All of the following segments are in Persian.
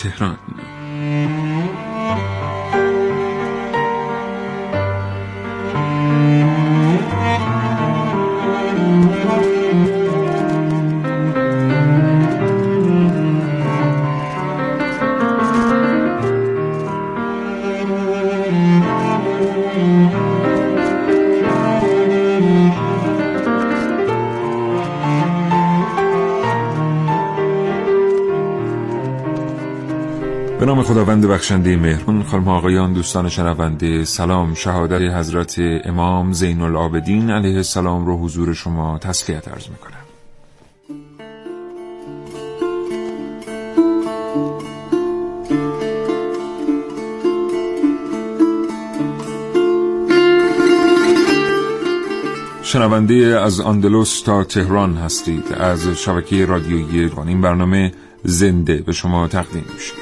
تهران. خداوند بخشنده مهربان خانم آقایان دوستان شنونده سلام. شهادت حضرت امام زین العابدین علیه السلام رو حضور شما تسلیت عرض می‌کنم. شنونده از اندلس تا تهران هستید. از شبکه رادیویی این برنامه زنده به شما تقدیم میشه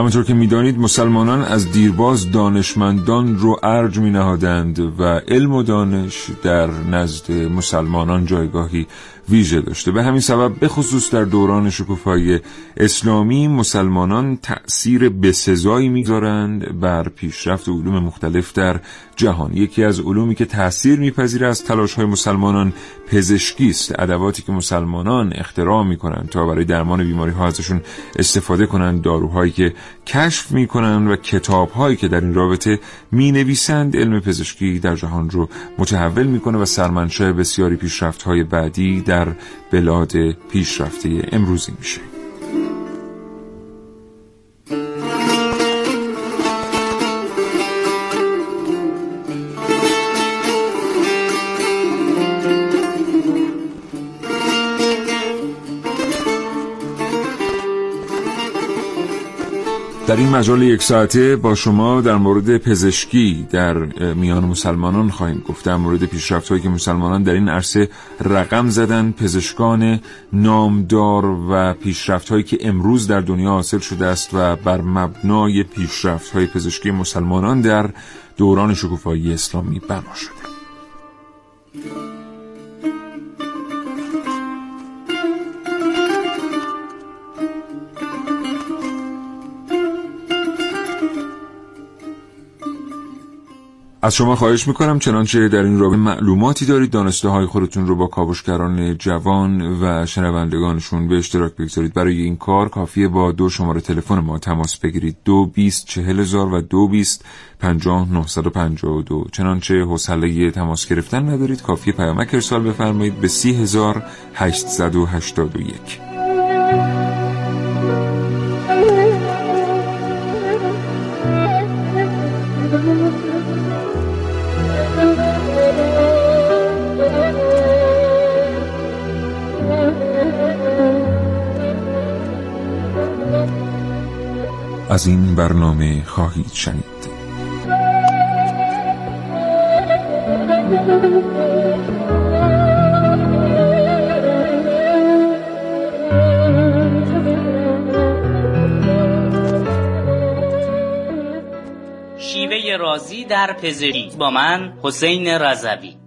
همونطور که می‌دانید مسلمانان از دیرباز دانشمندان رو ارج می نهادند و علم و دانش در نزد مسلمانان جایگاهی ویژه داشته. به همین سبب به خصوص در دوران شکوفای اسلامی مسلمانان تأثیر بسزایی می‌گذارند بر پیشرفت علوم مختلف در جهان. یکی از علومی که تأثیر میپذیره از تلاش های مسلمانان پزشکی است. ادواتی که مسلمانان اختراع می‌کنند تا برای درمان بیماری ها ازشون استفاده کنند داروهایی که کشف می‌کنند و کتابهایی که در این رابطه می‌نویسند علم پزشکی در جهان رو متحول می‌کنه و سرمنشأ بسیاری پیشرفت های بعدی در بلاد پیشرفته امروزی میشه. در این مجال یک ساعته با شما در مورد پزشکی در میان مسلمانان خواهیم گفت. در مورد پیشرفت هایی که مسلمانان در این عرصه رقم زدن پزشکان نامدار و پیشرفت هایی که امروز در دنیا حاصل شده است و بر مبنای پیشرفت های پزشکی مسلمانان در دوران شکوفایی اسلامی بنا شده. از شما خواهش می‌کنم چنانچه در این رابطه معلوماتی دارید دانسته های خودتون رو با کاوشگران جوان و شنوندگانشون به اشتراک بگذارید. برای این کار کافیه با دو شماره تلفن ما تماس بگیرید. دو بیست چهل هزار و دو بیست پنجاه نهصد و پنجاه و دو. چنانچه حوصله تماس گرفتن ندارید کافیه پیامک ارسال بفرمایید به سی هزار هشتصد و هشتاد و یک. از این برنامه خواهید شنید. شیوه رازی در پزشکی با من حسین رضوی.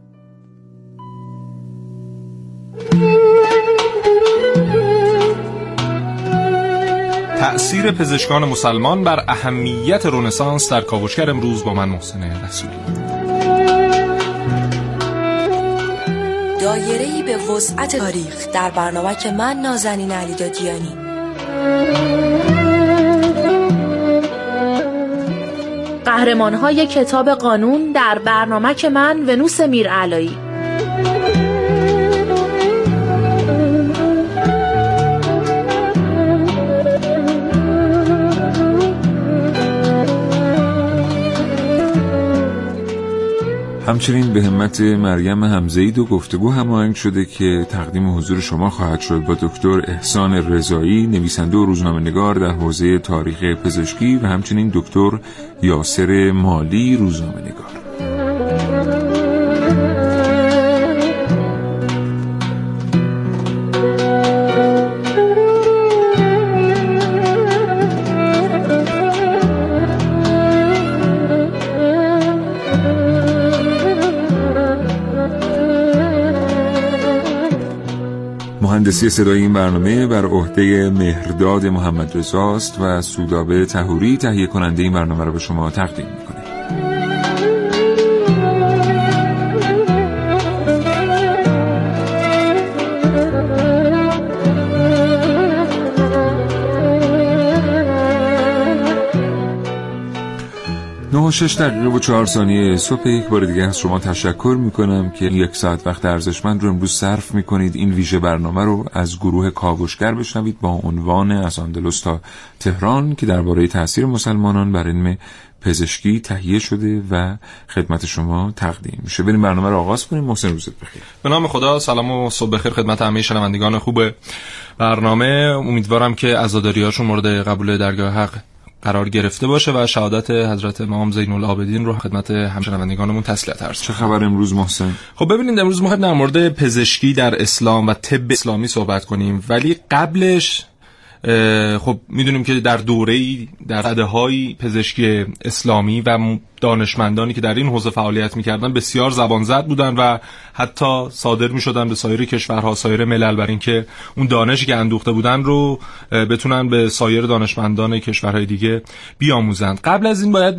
تأثیر پزشکان مسلمان بر اهمیت رونسانس در کاوشگر امروز با من محسن رسولی. دایره به وسعت تاریخ در برنامه که من نازنین علی دادیانی. قهرمان های کتاب قانون در برنامه که من ونوس میرعلایی. همچنین به همت مریم همزهی دو گفتگو هماهنگ شده که تقدیم حضور شما خواهد شد با دکتر احسان رضایی نویسنده و روزنامه نگار در حوزه تاریخ پزشکی و همچنین دکتر یاسر مالی روزنامه نگار مهندسی صدای این برنامه بر عهده مهرداد محمد رضاست و سودابه تهوری تهیه کننده این برنامه را به شما تقدیم می‌کنه نه و شش دقیقه و چهار ثانیه صبح یک بار دیگه از شما تشکر می‌کنم که یک ساعت وقت ارزشمند رو امروز صرف می‌کنید. این ویژه برنامه رو از گروه کاوشگر بشنوید با عنوان از آندلس تا تهران که درباره تاثیر مسلمانان بر علم پزشکی تهیه شده و خدمت شما تقدیم میشه. بریم برنامه رو آغاز کنیم. محسن روزت بخیر. به نام خدا سلام و صبح بخیر خدمت همه شنوندگان خوب برنامه. امیدوارم که عزاداریاشون مورد قبول درگاه حق قرار گرفته باشه و شهادت حضرت امام زین العابدین رو خدمت همشنوندگانمون تسلیت عرض چه خبر امروز محسن؟ خب ببینید امروز ما در مورد پزشکی در اسلام و طب اسلامی صحبت کنیم. ولی قبلش خب می‌دونیم که در دوره در رده های پزشکی اسلامی و دانشمندانی که در این حوزه فعالیت می‌کردن بسیار زبان زد بودن و حتی صادر می‌شدن به سایر کشورها سایر ملل بر اینکه اون دانشی که اندوخته بودن رو بتونن به سایر دانشمندان کشورهای دیگه بیاموزند. قبل از این باید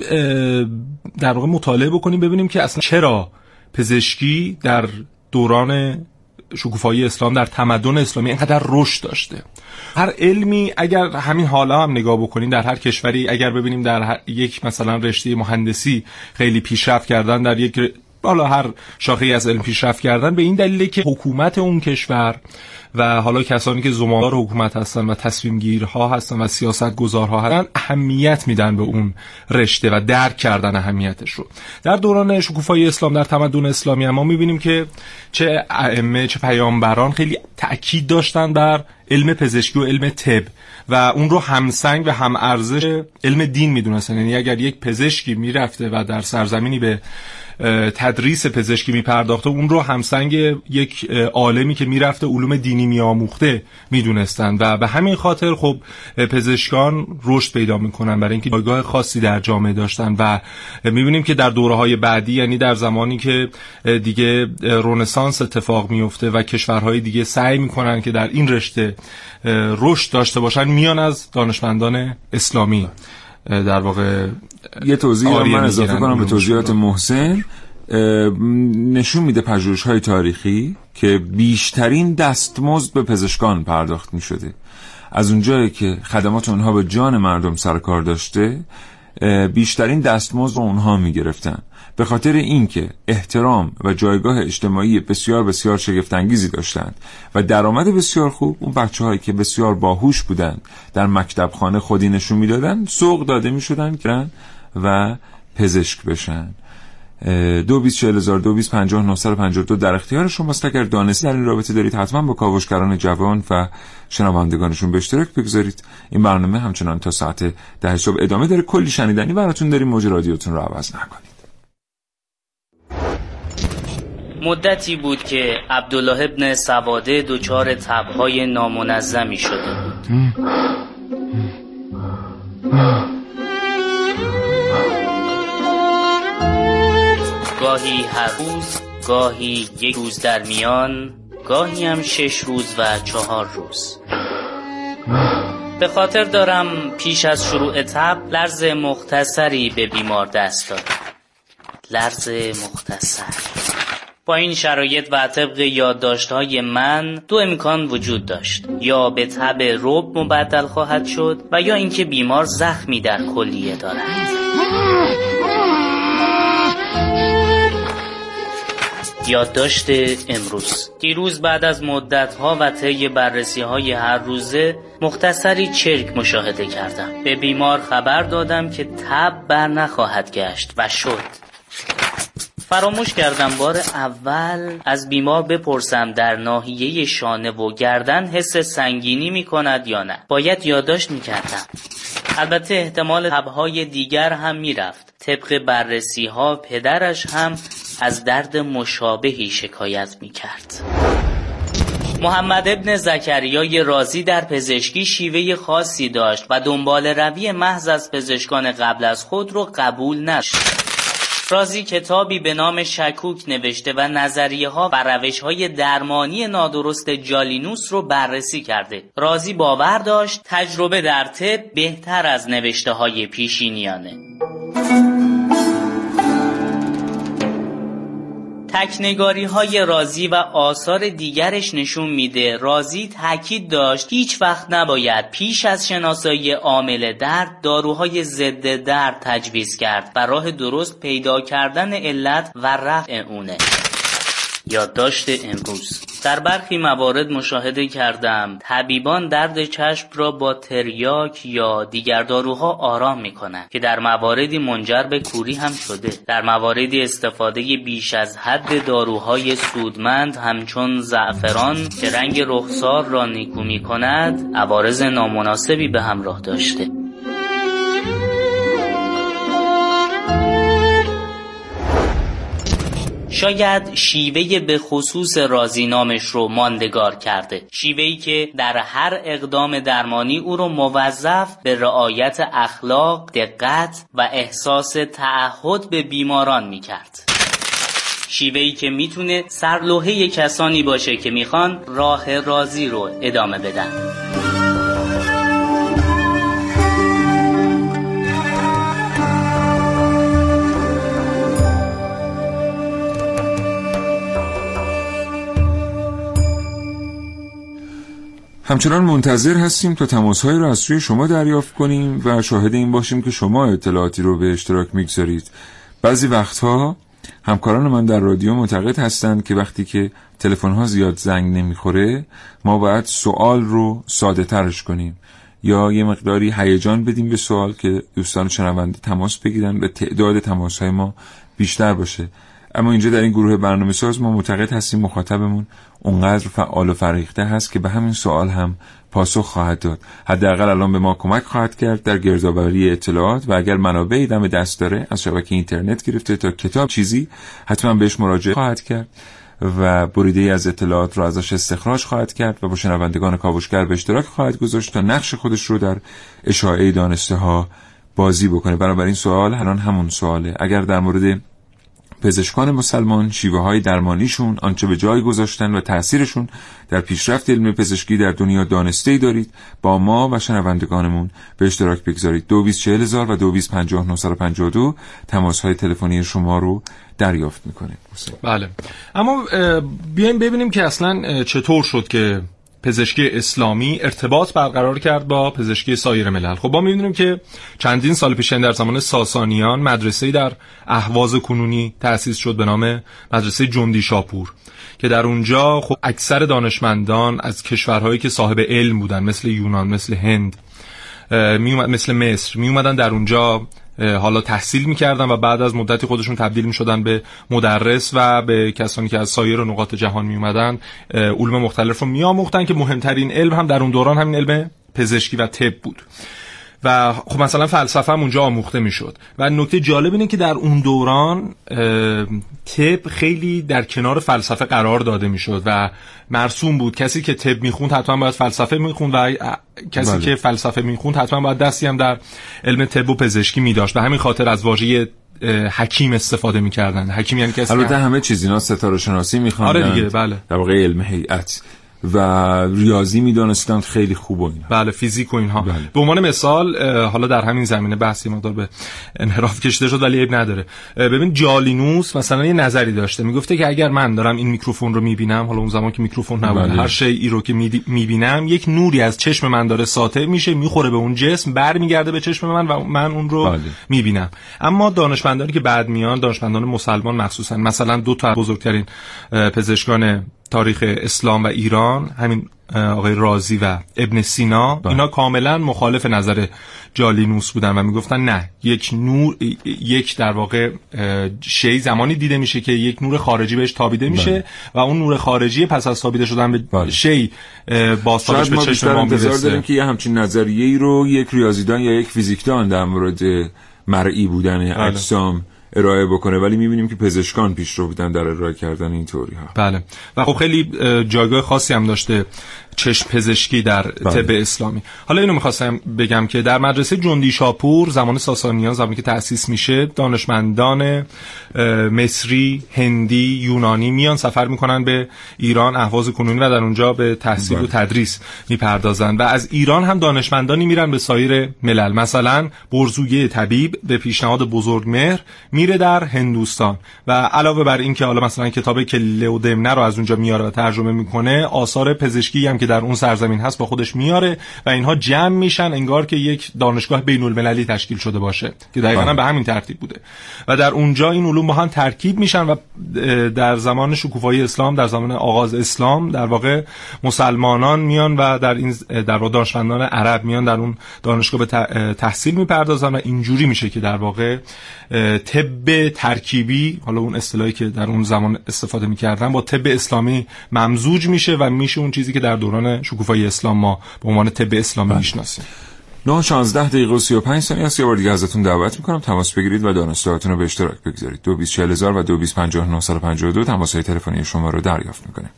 در واقع مطالعه بکنیم ببینیم که اصلا چرا پزشکی در دوران شکوفایی اسلام در تمدن اسلامی اینقدر رشد داشته. هر علمی اگر همین حالا هم نگاه بکنیم در هر کشوری اگر ببینیم در یک مثلا رشته مهندسی خیلی پیشرفت کردن در یک حالا هر شاخه از علم پیشرفت کردن به این دلیله که حکومت اون کشور و حالا کسانی که زماندار حکومت هستن و تصمیم گیرها هستن و سیاست گذارها هستن اهمیت میدن به اون رشته و درک کردن اهمیتش رو. در دوران شکوفایی اسلام در تمدن اسلامی ما می‌بینیم که چه ائمه چه پیامبران خیلی تاکید داشتن بر علم پزشکی و علم طب و اون رو همسنگ و هم ارزش علم دین می‌دونستن. یعنی اگر یک پزشکی می‌رفته و در سرزمینی به تدریس پزشکی میپرداخته. اون رو همسنگ یک عالمی که می‌رفته علوم دینی میآموخته می‌دونستن و به همین خاطر خب پزشکان رشد پیدا می‌کنن برای اینکه جایگاه خاصی در جامعه داشتن. و می‌بینیم که در دوره های بعدی یعنی در زمانی که دیگه رونسانس اتفاق میفته و کشورهای دیگه سعی می‌کنن که در این رشته رشد داشته باشن میان از دانشمندان اسلامی. در واقع یه توضیح من اضافه کنم به توضیحات محسن. نشون میده پژوهش های تاریخی که بیشترین دستمزد به پزشکان پرداخت می شده از اونجایی که خدمات اونها به جان مردم سرکار داشته بیشترین دستمزد رو اونها می گرفتن به خاطر اینکه احترام و جایگاه اجتماعی بسیار بسیار شگفتانگیزی داشتند و درآمد بسیار خوب اون بچه هایی که بسیار باهوش بودند در مکتب خانه خودی نشون می‌دادن سوق داده می‌شدن که و پزشک بشن. دو بیس هزار دو بیس دو در اختیار شماست. اگر دانستی در این رابطه دارید حتما با کاوشگران جوان و شنوندگانشون به اشتراک بگذارید. این برنامه همچنان تا ساعت ده صبح ادامه داره. کلی شنیدنی براتون داریم. موج رادیوتون رو عوض نکنید. مدتی بود که عبدالله ابن سواده دچار تبهای نامنظمی شده بود گاهی هر روز گاهی یک روز در میان گاهی هم شش روز و چهار روز. به خاطر دارم پیش از شروع تب لرز مختصری به بیمار دست داد لرز مختصر. با این شرایط و طبق یادداشت‌های من دو امکان وجود داشت. یا به تب رب مبدل خواهد شد و یا اینکه بیمار زخمی در کلیه دارد. یادداشت امروز. دیروز بعد از مدتها و طی بررسی های هر روزه مختصری چرک مشاهده کردم. به بیمار خبر دادم که تب بر نخواهد گشت و شد. فراموش کردم بار اول از بیمار بپرسم در ناحیه شانه و گردن حس سنگینی می کند یا نه. باید یادداشت می کردم. البته احتمال تبهای دیگر هم می‌رفت طبق بررسی ها پدرش هم از درد مشابهی شکایت می کرد. محمد ابن زکریای رازی در پزشکی شیوه خاصی داشت و دنبال روی محض از پزشکان قبل از خود رو قبول نشد. رازی کتابی به نام شکوک نوشته و نظریه ها و روش های درمانی نادرست جالینوس رو بررسی کرده. رازی باور داشت تجربه در طب بهتر از نوشته های پیشینیانه. تکنگاری های رازی و آثار دیگرش نشون میده. رازی تاکید داشت هیچ وقت نباید پیش از شناسایی عامل درد داروهای ضد درد تجویز کرد و راه درست پیدا کردن علت و رفع اونه. یادداشت امروز. در برخی موارد مشاهده کردم طبیبان درد چشم را با تریاک یا دیگر داروها آرام می کنند که در مواردی منجر به کوری هم شده. در مواردی استفاده بیش از حد داروهای سودمند همچون زعفران که رنگ رخسار را نیکو می کند عوارض نامناسبی به همراه داشته. شاید شیوه به خصوص رازی نامش رو ماندگار کرده. شیوهی که در هر اقدام درمانی او رو موظف به رعایت اخلاق دقت و احساس تعهد به بیماران می‌کرد. شیوهی که می‌تونه سرلوحه کسانی باشه که می‌خوان راه رازی رو ادامه بدن. همچنان منتظر هستیم تا تماسهایی را از سوی شما دریافت کنیم و شاهد این باشیم که شما اطلاعاتی رو به اشتراک می‌گذارید. بعضی وقتها همکاران من در رادیو معتقد هستند که وقتی که تلفن ها زیاد زنگ نمی‌خوره ما باید سوال رو ساده ترش کنیم یا یه مقداری هیجان بدیم به سوال که دوستان شنونده تماس بگیرن به تعداد تماس های ما بیشتر باشه. اما اینجا در این گروه برنامه ساز ما معتقد هستیم مخاطبمون اونقدر فعال و فریخته هست که به همین سوال هم پاسخ خواهد داد. حداقل الان به ما کمک خواهد کرد در گردآوری اطلاعات و اگر منابعی دم دست داره از شبکه اینترنت گرفته تا کتاب چیزی حتما بهش مراجعه خواهد کرد و بریده از اطلاعات را ازش استخراج خواهد کرد و با شنوندگان کاوشگر به اشتراک خواهد گذاشت تا نقش خودش رو در اشاعه دانسته ها بازی بکنه. بنابراین سوال الان همون سواله. اگر در مورد پزشکان مسلمان شیوه های درمانیشون آنچه به جای گذاشتن و تاثیرشون در پیشرفت علم پزشکی در دنیا دانسته ای دارید با ما و شنوندگانمون به اشتراک بگذارید. دو هزار و دو دو تماس های تلفنی شما رو دریافت می‌کنه بله. اما بیایم ببینیم که اصلا چطور شد که پزشکی اسلامی ارتباط برقرار کرد با پزشکی سایر ملل. خب ما می‌بینیم که چندین سال پیش در زمان ساسانیان مدرسه‌ای در اهواز کنونی تأسیس شد به نام مدرسه جندی شاپور که در اونجا خب اکثر دانشمندان از کشورهایی که صاحب علم بودن مثل یونان مثل هند می مثل مصر می اومدن در اونجا حالا تحصیل می‌کردن و بعد از مدتی خودشون تبدیل می‌شدن به مدرس و به کسانی که از سایر نقاط جهان میومدن علوم مختلف رو میآموختن که مهمترین علم هم در اون دوران همین علم پزشکی و طب بود. و خب مثلا فلسفه هم اونجا آموخته می‌شد. و نکته جالب اینه که در اون دوران طب خیلی در کنار فلسفه قرار داده می‌شد و مرسوم بود. کسی که طب می‌خوند حتما باید فلسفه می‌خوند و کسی بله. که فلسفه می‌خوند حتما باید دستی هم در علم طب و پزشکی میداشت. به همین خاطر از واژه حکیم استفاده می‌کردن. حکیم یعنی کسی البته همه چیز اینا ستاره شناسی می‌خوان آره دیگه بله. در واقع علم هیئت. و ریاضی می‌دانستند خیلی خوب و اینا بله فیزیک و اینها بله. به عنوان مثال حالا در همین زمینه بحثی مقدار به انحراف کشیده شد ولی عیب نداره ببین جالینوس مثلا یه نظری داشته می‌گفته که اگر من دارم این میکروفون رو می‌بینم حالا اون زمان که میکروفون نبود بله. هر شیء رو که می‌بینم یک نوری از چشم من داره ساطع میشه می‌خوره به اون جسم برمیگرده به چشم من و من اون رو بله. می‌بینم اما دانشمندانی که بعد میان دانشمندان مسلمان مخصوصا مثلا دو تا بزرگترین پزشکان تاریخ اسلام و ایران همین آقای رازی و ابن سینا با. اینا کاملا مخالف نظر جالینوس بودن و می‌گفتن نه یک نور یک در واقع شی زمانی دیده میشه که یک نور خارجی بهش تابیده میشه بله. و اون نور خارجی پس از تابیده شدن به بله. شی باستابش به چشم ما انتظار داریم که یه همچین نظریه ای رو یک ریاضیدان یا یک فیزیکدان در مورد مرئی بودن بله. اجسام ارائه بکنه ولی می‌بینیم که پزشکان پیش رو بودن در ارائه کردن این توری ها بله. و خب خیلی جایگاه خاصی هم داشته چشم پزشکی در بله. طب اسلامی حالا اینو می‌خواستم بگم که در مدرسه جندی شاپور زمان ساسانیان زمانی که تأسیس میشه دانشمندان مصری هندی یونانی میان سفر می‌کنن به ایران اهواز کنونی و در اونجا به تحصیل و بله. تدریس می‌پردازن و از ایران هم دانشمندانی میرن به سایر ملل مثلا برزویه طبیب به پیشنهاد بزرگمهر میره در هندوستان و علاوه بر این که حالا مثلا کتاب کله و دمنه رو از اونجا میاره و ترجمه می‌کنه آثار پزشکی هم که در اون سرزمین هست با خودش میاره و اینها جمع میشن انگار که یک دانشگاه بین المللی تشکیل شده باشه که دقیقا. هم به همین ترتیب بوده و در اونجا این علوم با هم ترکیب میشن و در زمان شکوفایی اسلام در زمان آغاز اسلام در واقع مسلمانان میان و در این در واقع دانشمندان عرب میان در اون دانشگاه به تحصیل می‌پردازن و اینجوری میشه که در واقع طب ترکیبی حالا اون اصطلاحی که در اون زمان استفاده می‌کردن با طب اسلامی ممزوج میشه و میشه اون چیزی که در دوران شکوفایی اسلام ما به عنوان طب اسلامی می‌شناسیم. 9 16 دقیقه و 35 ثانیه است. یه بار دیگه ازتون دعوت می‌کنم. تماس بگیرید و دانستهاتون رو به اشتراک بگذارید. 224000 و 225952 تماس های تلفنی شما رو دریافت می‌کنه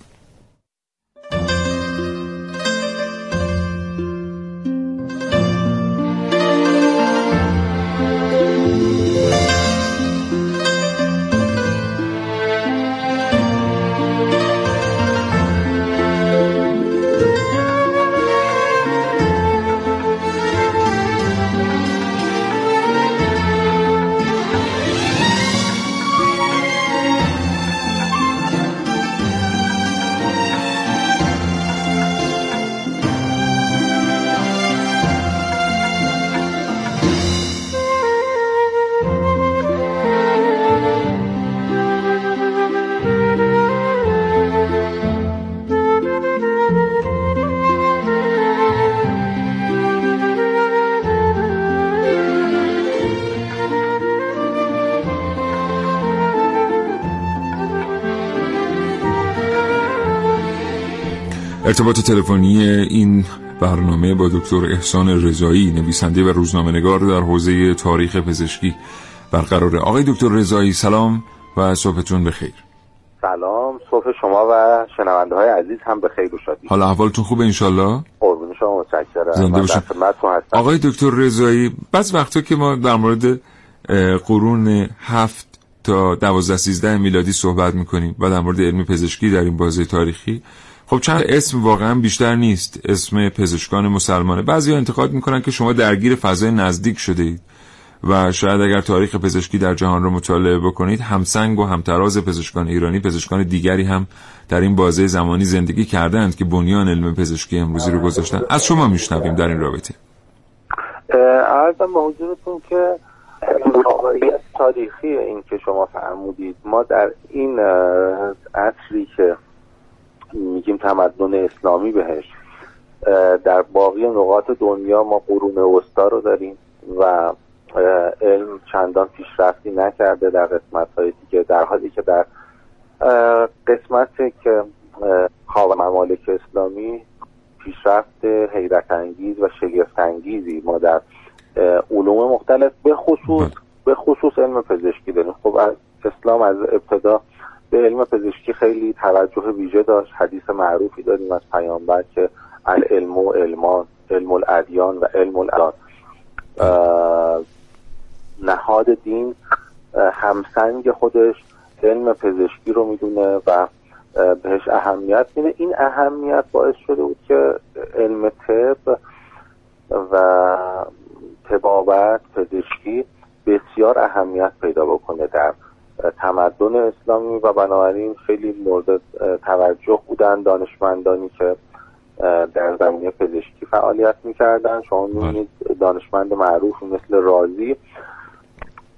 ارتباط تلفنی این برنامه با دکتر احسان رضایی نویسنده و روزنامه‌نگار در حوزه تاریخ پزشکی برقراره. آقای دکتر رضایی سلام و صبحتون بخیر. سلام صبح شما و شنونده های عزیز هم به خیر و شادی. حالا احوالتون خوبه انشالله قربون شما متشکرم. زنده آقای دکتر رضایی بعض وقتا که ما در مورد قرون هفت تا دوازده سیزده میلادی صحبت می‌کنیم و در مورد علم پزشکی در این بازه تاریخی خب چند اسم واقعا بیشتر نیست. اسم پزشکان مسلمانه. بعضی انتقاد می‌کنن که شما درگیر فضای نزدیک شده اید و شاید اگر تاریخ پزشکی در جهان رو مطالعه بکنید همسنگ و همتراز پزشکان ایرانی پزشکان دیگری هم در این بازه زمانی زندگی کردند که بنیان علم پزشکی امروزی رو گذاشتن. از شما میشنویم در این رابطه. عرضم به حضورتون که تاریخی این که شما فرمودید ما در این عصری که میگیم تمدن اسلامی بهش. در باقی نقاط دنیا ما قرون وسطا رو داریم و علم چندان پیشرفتی نکرده در قسمت های دیگه در حالی که در اه، قسمتی که خاور ممالک اسلامی پیشرفت حیرت انگیز و شگفت انگیزی ما در علوم مختلف به خصوص به خصوص علم پزشکی داریم. خب از اسلام از ابتدا به علم پزشکی خیلی توجه ویژه داشت حدیث معروفی داریم از پیامبر که العلم و علمان علم الادیان و علم الان نهاد دین همسنگ خودش علم پزشکی رو می‌دونه و بهش اهمیت میده. این اهمیت باعث شده بود که علم طب و تبابت پزشکی بسیار اهمیت پیدا بکنه در تمدن اسلامی و بنابراین خیلی مورد توجه بودن دانشمندانی که در زمینه پزشکی فعالیت می‌کردن. شما می‌بینید دانشمند معروفی مثل رازی.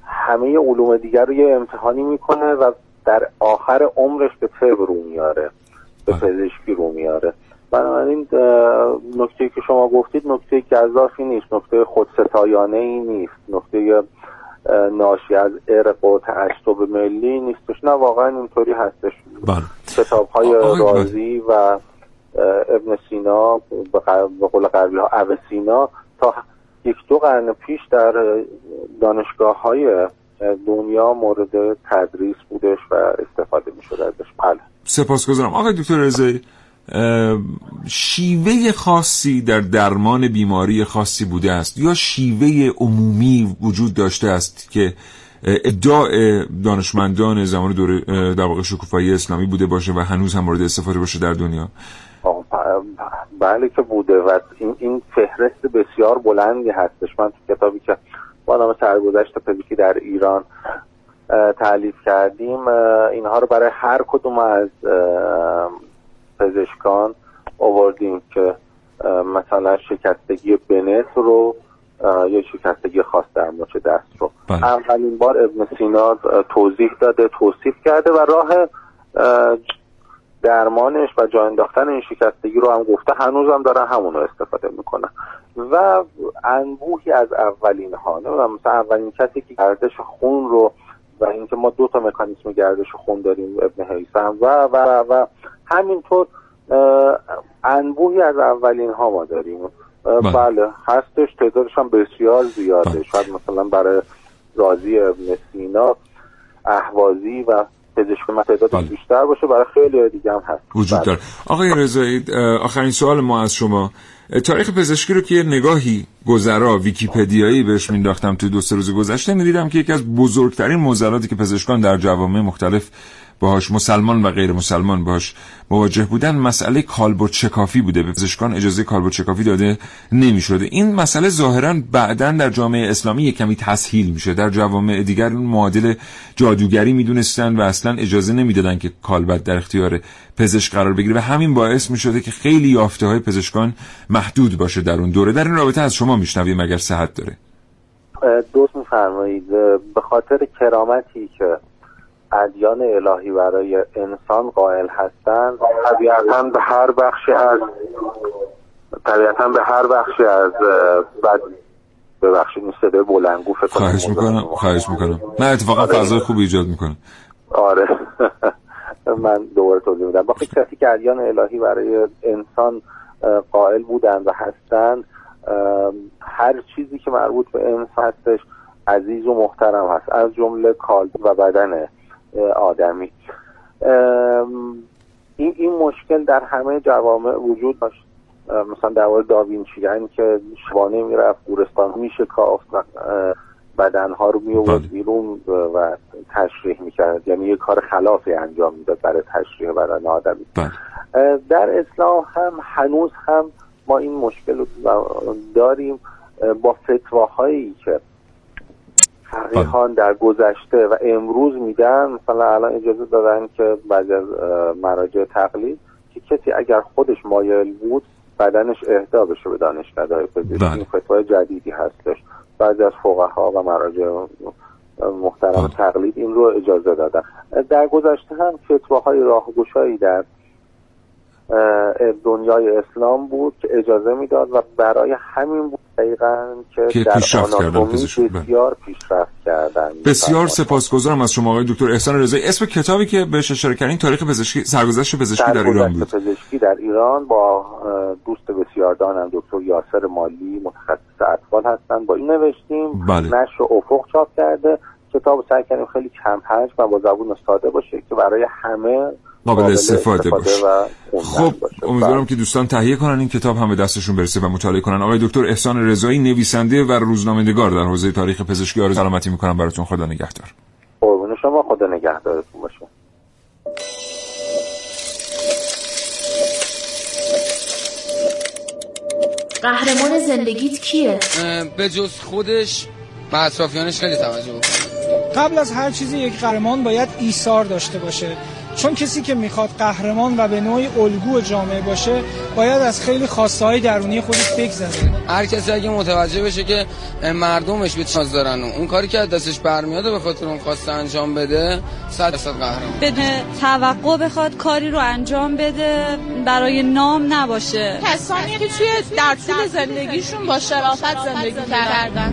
همه علوم دیگر رو یه امتحانی می‌کنه و در آخر عمرش به طب رو میاره به بله. پزشکی رو میاره. بنابراین نکته که شما گفتید نکته گذافی نیست نکته خودستایانه ای نیست نکته ناشی از ارق و تعصب ملی نیستش. نه واقعا اینطوری هستش. بله. کتاب های. رازی و ابن سینا به قول غربی ها اوسینا تا یک دو قرن پیش در دانشگاه های دنیا مورد تدریس بودش و استفاده می شده ازش. بله. سپاسگزارم. آقای دکتر رضایی شیوه خاصی در درمان بیماری خاصی بوده است یا شیوه عمومی وجود داشته است که ادعا دانشمندان زمان دوره در واقع شکوفایی اسلامی بوده باشه و هنوز هم مورد استفاده باشه در دنیا؟ بله که بوده و این, این فهرست بسیار بلندی هستش. من تو کتابی که با نام سرگذشت پزشکی در ایران تعلیف کردیم اینها رو برای هر کدوم از پزشکان آوردیم که مثلا شکستگی بنت رو یا شکستگی خاص در مچ دست رو. بله. اولین بار ابن سینا توضیح داده توصیف کرده و راه درمانش و جا انداختن این شکستگی رو هم گفته. هنوز هم دارن همون رو استفاده می‌کنن. و انبوهی از اولین ها مثلا اولین کسی که گردش خون رو و اینکه ما دو تا مکانیسم گردش خون داریم ابن حیثم و و و همینطور انبوهی از اولین ها ما داریم. بله, بله، هستش تعدادش هم بسیار زیاده. بله. شاید مثلا برای رازی ابن سینا احوازی و پزشک تعداد بله. بیشتر باشه برای خیلی دیگه هم هست. وجود داره. آقای رضایی آخرین سوال ما از شما. تاریخ پزشکی رو که نگاهی گذرا ویکیپدیایی بهش مینداختم تو دو سه روز گذشته می‌دیدم که یکی از بزرگترین موزلاتی که پزشکان در جوامع مختلف باهاش مسلمان و غیر مسلمان باهاش مواجه بودن مسئله کالبد شکافی بوده. به پزشکان اجازه کالبد شکافی داده نمی‌شده. این مسئله ظاهرا بعدا در جامعه اسلامی یک کمی تسهیل میشه. در جوامع دیگر اون معادل جادوگری می‌دونستن و اصلا اجازه نمی‌دادن که کالبد در اختیار پزشک قرار بگیره و همین باعث می‌شده که خیلی یافته های پزشکان محدود باشه در اون دوره. در این رابطه از شما میشنویم مگر صحت داره. دوست میفرمایید. به خاطر کرامتی که ادیان الهی برای انسان قائل هستند. طبیعتا به هر بخشی از طبیعتا به هر بخشی از بد ببخشید این صدای بلنگو فکر خواهش می‌کنم خواهش می‌کنم. نه اتفاقا آره. فضای خوب ایجاد می‌کنم آره. من دوباره توضیح میدم. با کسی که ادیان الهی برای انسان قائل بودند و هستند هر چیزی که مربوط به انسان هستش عزیز و محترم هست. از جمله کال و بدن آدمی. این این مشکل در همه جوامع وجود داشت. مثلا در مورد داوینچیان که شبانه می‌رفت گورستان میشه کافت و بدنها رو می بله. بیرون و تشریح می‌کرد. یعنی یه کار خلافی انجام می‌داد برای تشریح بدن آدمی. بله. در اسلام هم هنوز هم ما این مشکل رو داریم. با فتواهایی که فقیهان در گذشته و امروز میدن مثلا الان اجازه دادن که بعد از مراجع تقلید که کسی اگر خودش مایل بود بدنش اهدا بشه به دانشکده پزشکی بله. این فتوای جدیدی هستش بعضی از فقها و مراجع محترم بله. تقلید این رو اجازه دادن در گذشته هم فتواهای راهگشایی در دنیای اسلام بود که اجازه می‌داد و برای همین بود دقیقا که, در آناتومی بسیار پیشرفت کردن. بسیار سپاسگزارم از شما آقای دکتر احسان رضایی. اسم کتابی که بهش اشاره کردین تاریخ پزشکی سرگذشت پزشکی در ایران بود. پزشکی در ایران با دوست بسیار دانم دکتر یاسر مالی متخصص اطفال هستن. با این نوشتیم بله. نشر افق چاپ کرده. کتاب سعی کردیم خیلی کم حجم و با زبون ساده باشه که برای همه قابل استفاده, باشه. خب امیدوارم که دوستان تهیه کنن این کتاب هم به دستشون برسه و مطالعه کنن. آقای دکتر احسان رضایی نویسنده و روزنامه‌نگار در حوزه تاریخ پزشکی آرزو سلامتی می‌کنم. براتون خدا نگهدار. قربون شما خدا نگهدارتون باشه. قهرمان زندگیت کیه؟ به جز خودش و اطرافیانش خیلی توجه بکنه قبل از هر چیزی یک قهرمان باید ایثار داشته باشه. چون کسی که می‌خواد قهرمان و به نوعی الگو جامعه باشه باید از خیلی خواسته های درونی خودش بگذره. هر کسی اگه متوجه بشه که مردمش به چاز دارن اون کاری که دستش برمیاد به خاطر اون خواسته انجام بده صد درصد قهرمان. بدون توقع بخواد کاری رو انجام بده برای نام نباشه. کسانی که توی در طول زندگیشون با شرافت زندگی کردن.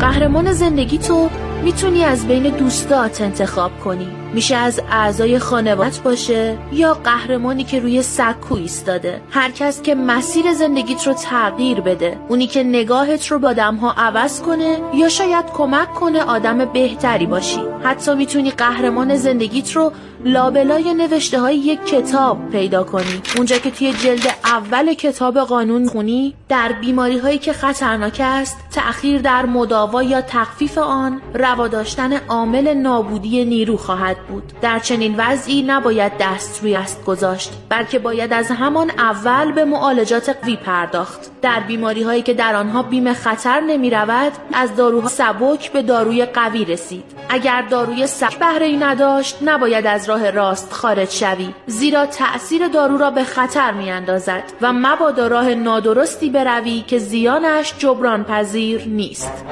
قهرمان زندگی تو می‌تونی از بین دوستات انتخاب کنی. میشه از اعضای خانوادت باشه یا قهرمانی که روی سکو ایستاده. هر کس که مسیر زندگیت رو تغییر بده. اونی که نگاهت رو با آدمها عوض کنه یا شاید کمک کنه آدم بهتری باشی. حتی می‌تونی قهرمان زندگیت رو لابلای نوشته های یک کتاب پیدا کنی. اونجا که توی جلد اول کتاب قانون خونی در بیماری هایی که خطرناک است تأخیر در مداوا یا تخفیف آن روا داشتن عامل نابودی نیرو خواهد بود. در چنین وضعی نباید دست روی است گذاشت بلکه باید از همان اول به معالجات قوی پرداخت. در بیماری هایی که در آنها بیم خطر نمی رود از داروها سبک به داروی قوی رسید. اگر داروی سبک بهره نداشت نباید از راه راست خارج شوی زیرا تأثیر دارو را به خطر می اندازد و مبادا راه نادرستی بروی که زیانش جبران پذیر نیست.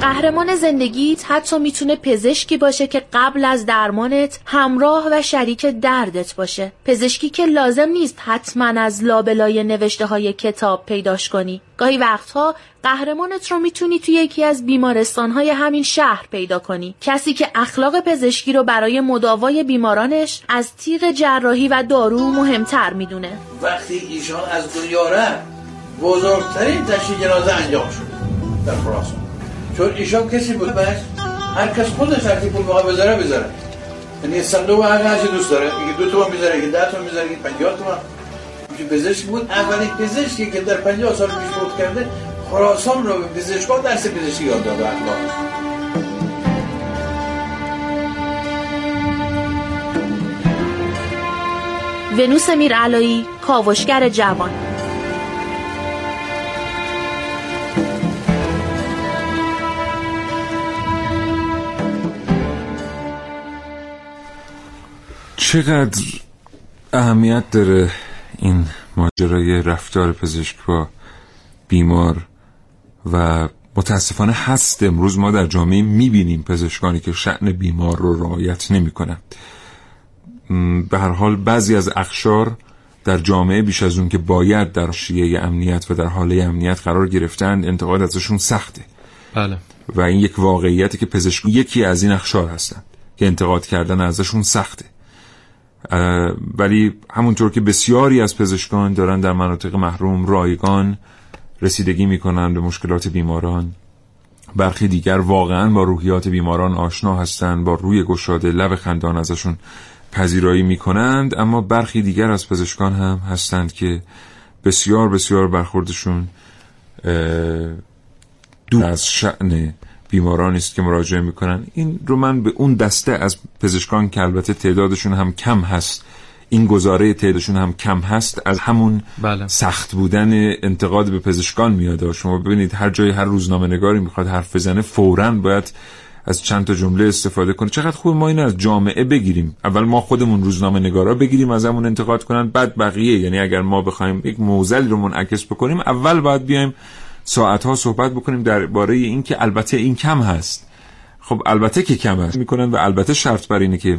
قهرمان زندگیت حتی می‌تونه پزشکی باشه که قبل از درمانت همراه و شریک دردت باشه. پزشکی که لازم نیست حتما از لابلای نوشته های کتاب پیداش کنی. گاهی وقتها قهرمانت رو می‌تونی توی یکی از بیمارستان های همین شهر پیدا کنی. کسی که اخلاق پزشکی رو برای مداوای بیمارانش از تیغ جراحی و دارو مهمتر می‌دونه. وقتی ایشان از دنیا رفت بزرگترین تشییع جنازه انجام شد در خراسان چون ایشان کسی بود بس هر کس خودش هر پول بخواد بذاره بذاره یعنی صندوق هر هر دوست داره. یکی دو تومن می‌ذاره یکی ده تومن می‌ذاره یکی 50 تومن پزشک بود اولین پزشکی که در 50 سال پیش فوت کرده خراسان رو به پزشکان درس پزشکی یاد داد اخلاق. ونوس میرعلایی کاوشگر جوان. چقدر اهمیت داره این ماجرای رفتار پزشک با بیمار و متاسفانه هست امروز ما در جامعه می‌بینیم پزشکانی که شعن بیمار رو رعایت نمی‌کنن به هر حال بعضی از اخشار در جامعه بیش از اون که باید در شیعه امنیت و در حاله امنیت قرار گرفتن انتقاد ازشون سخته. بله. و این یک واقعیتی که پزشک یکی از این اخشار هستن که انتقاد کردن ازشون سخته. ولی همونطور که بسیاری از پزشکان دارن در مناطق محروم رایگان رسیدگی می‌کنن به مشکلات بیماران. برخی دیگر واقعا با روحیات بیماران آشنا هستند با روی گشاده لب خندان ازشون پذیرایی می‌کنند اما برخی دیگر از پزشکان هم هستند که بسیار بسیار برخوردشون دور از شعن بیمارانی است که مراجعه می‌کنن. این رو من به اون دسته از پزشکان که البته تعدادشون هم کم هست این گزاره تعدادشون هم کم هست از همون بله. سخت بودن انتقاد به پزشکان میاد. شما ببینید هر جای هر روزنامه نگاری می‌خواد حرف بزنه فورا باید از چند تا جمله استفاده کنه. چقدر خوب ما اینو از جامعه بگیریم. اول ما خودمون روزنامه نگارا بگیریم از همون انتقاد کنن. بعد بقیه یعنی اگر ما بخوایم یک موزل رو منعکس بکنیم اول باید بیایم ساعت ها صحبت بکنیم درباره این که البته این کم هست. خب البته که کم هست. می‌کنن و البته شرط بر اینه که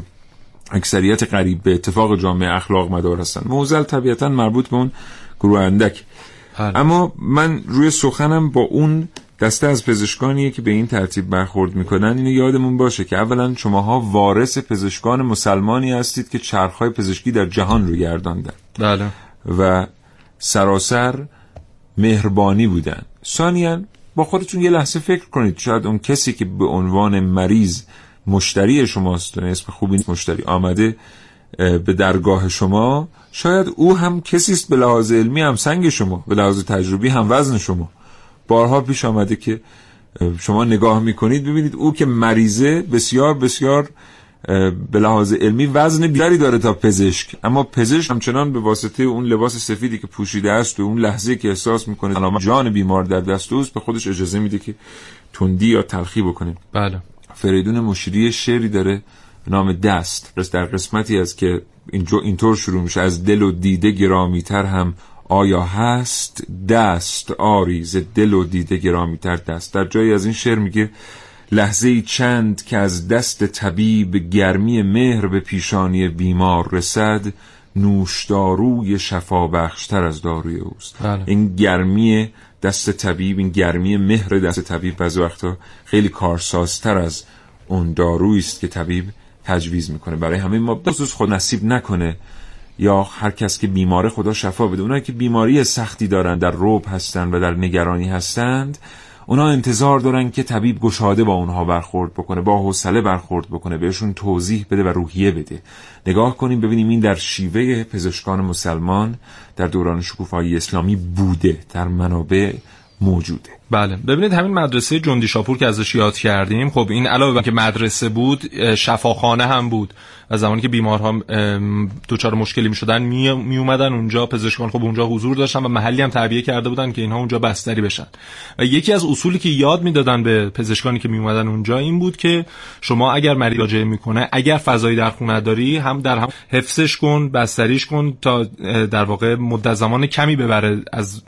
اکثریت قریب به اتفاق جامعه اخلاق مدار هستن. موزل طبیعتا مربوط به اون گروه اندک. اما من روی سخنم با اون دسته از پزشکانیه که به این ترتیب برخورد می‌کنن اینو یادمون باشه که اولا شماها وارث پزشکان مسلمانی هستید که چرخهای پزشکی در جهان رو گرداندن. بله. و سراسر مهربانی بودن. ثانیا با خودتون یه لحظه فکر کنید. شاید اون کسی که به عنوان مریض مشتری شماست اسم خوبی مشتری آمده به درگاه شما. شاید او هم کسی است به لحاظ علمی هم سنگ شما به لحاظ تجربی هم وزن شما. بارها پیش آمده که شما نگاه می‌کنید ببینید او که مریضه بسیار بسیار به لحاظ علمی وزن بیشتری داره تا پزشک. اما پزشک همچنان به واسطه اون لباس سفیدی که پوشیده است و اون لحظه که احساس می‌کنه جان بیمار در دست اوست به خودش اجازه میده که تندی یا تلخی بکنه. بله. فریدون مشیری شعری داره به نام دست. در قسمتی از که اینطور شروع میشه. از دل و دیده گرامیتر هم آیا هست؟ دست. آریز دل و دیده گرامیتر دست. در جایی از این شعر میگه لحظه چند که از دست طبیب گرمی مهر به پیشانی بیمار رسد نوشداروی شفا بخشتر از داروی اوست. بله. این گرمی دست طبیب این گرمی مهر دست طبیب. بعضی وقتا خیلی کارسازتر از اون دارویی است که طبیب تجویز می‌کنه. برای همه ما بخصوص خود نصیب نکنه یا هر کس که بیماره خدا شفا بده. اونایی که بیماری سختی دارن در روب هستن و در نگرانی هستند اونا انتظار دارن که طبیب گشاده با اونها برخورد بکنه با حوصله برخورد بکنه بهشون توضیح بده و روحیه بده. نگاه کنیم ببینیم این در شیوه پزشکان مسلمان در دوران شکوفایی اسلامی بوده در منابع موجوده. بله. ببینید همین مدرسه جندی شاپور که ازش یاد کردیم خب این علاوه بر که مدرسه بود شفاخانه هم بود. و زمانی که بیمارها دچار مشکلی می شدن می, می اومدن اونجا پزشکان خب اونجا حضور داشتن و محلی هم تعبیه کرده بودن که اینها اونجا بستری بشن. و یکی از اصولی که یاد می‌دادن به پزشکانی که می اومدن اونجا این بود که شما اگر مریض راجعه می‌کنه اگر فضایی در خونه داری هم در هم حفظش کن بستریش کن تا در واقع مدت زمان کمی ببره از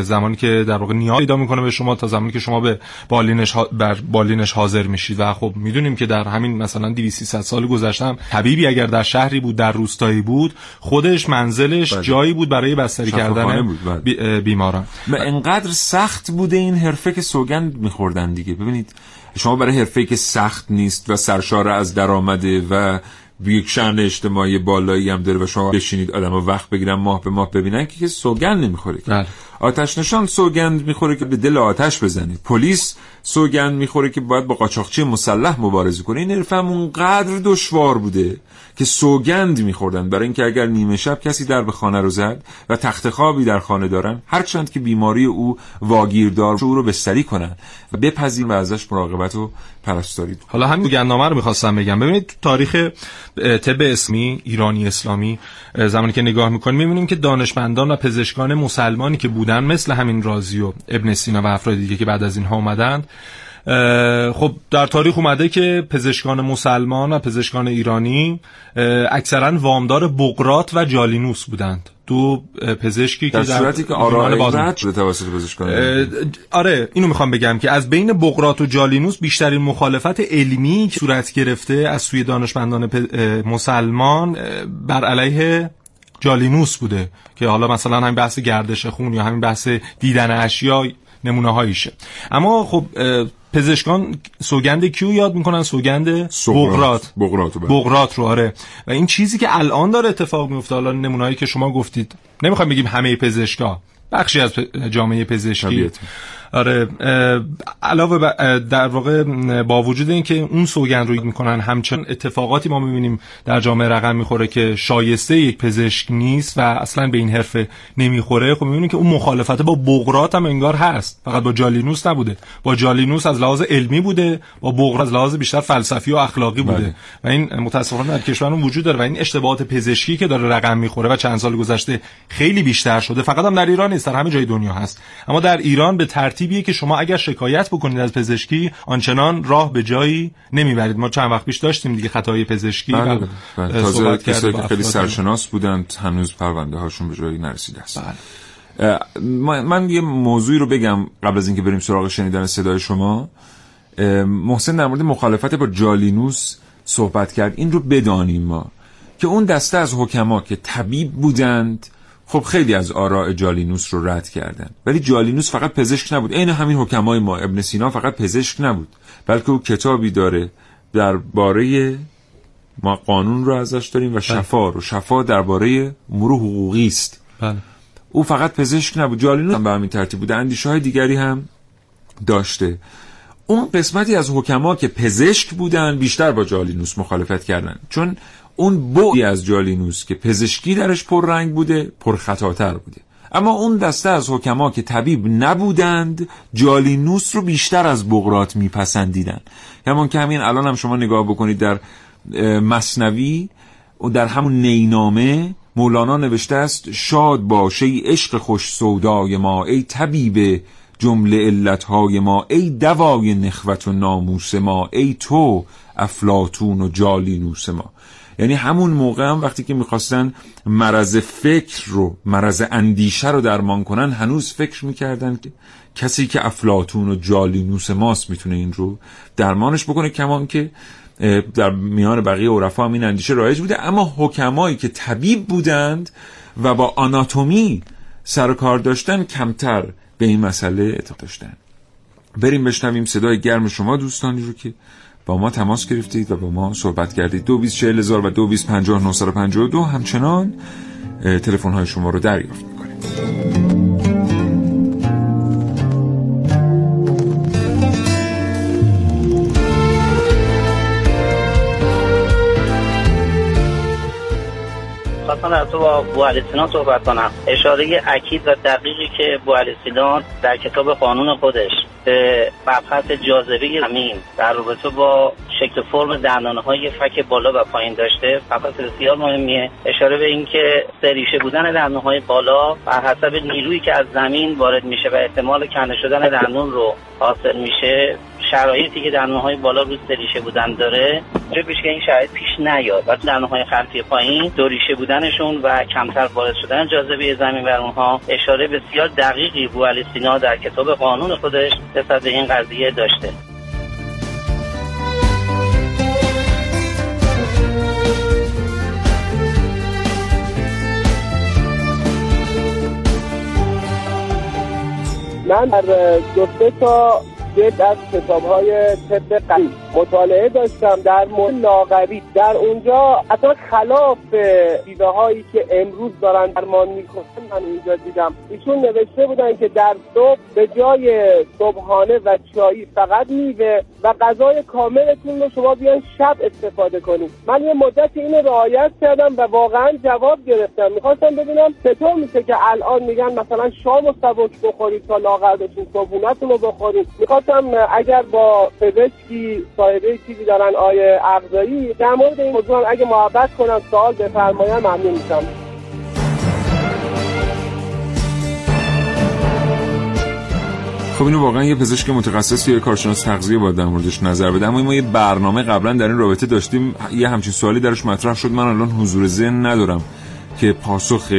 زمانی که در واقع نیاز پیدا می‌کنه شما تا زمانی که شما به بالینش بر بالینش حاضر میشید و خب می‌دونیم که در همین مثلا 200 سال گذشته طبیبی اگر در شهری بود در روستایی بود خودش منزلش بله. جایی بود برای بستری کردن بود بله. بیماران و انقدر سخت بوده این حرفه که سوگند میخوردن دیگه ببینید شما برای حرفه که سخت نیست و سرشار از درآمده و یک شأن اجتماعی بالایی هم داره و شما بشینید آدم وقت بگیرن ماه به ماه ببینن که سوگند نمی‌خوره بله. آتش نشان سوگند می‌خوره که به دل آتش بزنید پلیس سوگند می‌خوره که باید با قاچاقچی مسلح مبارزه کنه. این حرفم اونقدر دشوار بوده که سوگند میخوردن. برای اینکه اگر نیمه شب کسی در به خانه رو زد و تخت خوابی در خانه دارن هرچند که بیماری او واگیردار او رو بستری کنن و بپذیرن و ازش مراقبت و پرستاری حالا همین گندنامه رو می‌خواستم بگم. ببینید تاریخ طب اسمی ایرانی اسلامی زمانی که نگاه می‌کنیم می‌بینیم که دانشمندان و پزشکان مسلمانی که بودن مثل همین رازی و ابن سینا و افراد دیگه که بعد از اینها اومدند خب در تاریخ اومده که پزشکان مسلمان و پزشکان ایرانی اکثرا وامدار بقرات و جالینوس بودند. دو پزشکی در که در صورتی که آرای شده توسط پزشکان آره اینو می‌خوام بگم که از بین بقرات و جالینوس بیشترین مخالفت علمی که صورت گرفته از سوی دانشمندان مسلمان بر علیه جالینوس بوده که حالا مثلا همین بحث گردش خون یا همین بحث دیدن اشیا نمونه هاییشه اما خب پزشکان سوگند کیو یاد می‌کنن؟ سوگند بغرات. بغرات بغرات رو آره. و این چیزی که الان داره اتفاق میفته حالا نمونهایی که شما گفتید. نمی‌خوایم بگیم همه پزشکا بخشی از جامعه پزشکی. آره علاوه در واقع با وجود اینکه اون سوگند رو می‌کنن همچنان اتفاقاتی ما می‌بینیم در جامعه رقم می‌خوره که شایسته یک پزشک نیست و اصلا به این حرفه نمی‌خوره. خب می‌بینیم که اون مخالفت با بغرات هم انگار هست. فقط با جالینوس نبوده. با جالینوس از لحاظ علمی بوده با بغرات از لحاظ بیشتر فلسفی و اخلاقی بوده. بله. و این متاسفانه در کشورمون وجود داره و این اشتباهات پزشکی که داره رقم می‌خوره و چند سال گذشته خیلی بیشتر شده فقط هم در ایران نیست در همه جای دنیا هست. اما در ایران به ترتیبیه که شما اگر شکایت بکنید از پزشکی آنچنان راه به جایی نمی‌برید ما چند وقت پیش داشتیم دیگه خطای پزشکی بله بله. بله. تازه کسایی که خیلی سرشناس بودند هنوز پرونده هاشون به جایی نرسیده است بله. من یه موضوعی رو بگم قبل از اینکه بریم سراغ شنیدن صدای شما محسن در مورد مخالفت با جالینوس صحبت کرد این رو بدانیم ما که اون دسته از حکما که طبیب بودند خب خیلی از آراء جالینوس رو رد کردن. ولی جالینوس فقط پزشک نبود. عین همین حکمای ما ابن سینا فقط پزشک نبود. بلکه او کتابی داره درباره ما قانون رو ازش داریم و بله. شفا رو. شفا درباره امور حقوقی است. بله. او فقط پزشک نبود. جالینوس هم به همین ترتیب بوده. اندیشه های دیگری هم داشته. اون قسمتی از حکما که پزشک بودن بیشتر با جالینوس مخالفت کردن. چون اون بعدی از جالینوس که پزشکی درش پررنگ بوده پرخطاتر بوده. اما اون دسته از حکما که طبیب نبودند جالینوس رو بیشتر از بغرات میپسندیدن. همون که همین الان هم شما نگاه بکنید در مصنوی و در همون نینامه مولانا نوشته است شاد باشه ای عشق خوش سودای ما ای طبیب جمله علتهای ما ای دوای نخوت و ناموس ما ای تو افلاتون و جالینوس ما. یعنی همون موقع هم وقتی که می‌خواستن مرض فکر رو مرض اندیشه رو درمان کنن هنوز فکر می‌کردن که کسی که افلاتون و جالینوس ماست می‌تونه این رو درمانش بکنه کمان که در میان بقیه عرفا هم این اندیشه رایج بوده. اما حکمایی که طبیب بودند و با آناتومی سر کار داشتن کمتر به این مسئله اعتقاد داشتن. بریم بشنویم صدای گرم شما دوستانی رو که با ما تماس گرفتید و با ما صحبت کردید. دو بیس چهل هزار و دو بیس پنجاه نصر پنجاه دو همچنان تلفن های شما رو دریافت می‌کنیم. خواستم در تو با بو سینان صحبت کنم. اشاره اکید و دقیقی که بو سینان در کتاب قانون خودش به مبحث جاذبه زمین. در رابطه با شکل فرم دندانه های فک بالا و پایین داشته مبحث بسیار مهمیه. اشاره به اینکه سریشه بودن دندان های بالا بر حسب نیرویی که از زمین وارد میشه و احتمال کنده شدن دندون رو حاصل میشه شرایطی که های بالا روز ریشه بودن داره چه که این شرایط پیش نیاد. و های خلفی پایین دو ریشه بودنشون و کمتر وارد شدن جاذبه زمین بر اونها اشاره بسیار دقیقی بو سینا در کتاب قانون خودش نسبت به این قضیه داشته. من در دو تا از کتاب های طب قدیم مطالعه داشتم در مورد لاغری. در اونجا اصلا خلاف دیده هایی که امروز دارن درمان می‌کنن من اونجا دیدم. ایشون نوشته بودن که در صبح به جای صبحانه و چایی فقط میوه و غذای کاملتون رو شما بیان شب استفاده کنید. من یه مدت اینو رعایت کردم و واقعا جواب گرفتم. می‌خواستم ببینم چطور میشه که الان میگن مثلا شام و سبک بخورید تا لاغر بشین صبحونتون رو بخورید. می‌خواستم اگر با پزشکی صاحبه چیزی دارن آیه اغذایی در مورد این موضوع اگه محبت کنم سوال بفرمایم ممنون میشم. خب اینو واقعا یه پزشک متخصص یا کارشناس تغذیه باید در موردش نظر بده. اما ما یه برنامه قبلا در این رابطه داشتیم. یه همچین سوالی درش مطرح شد. من الان حضور ذهن ندارم که پاسخ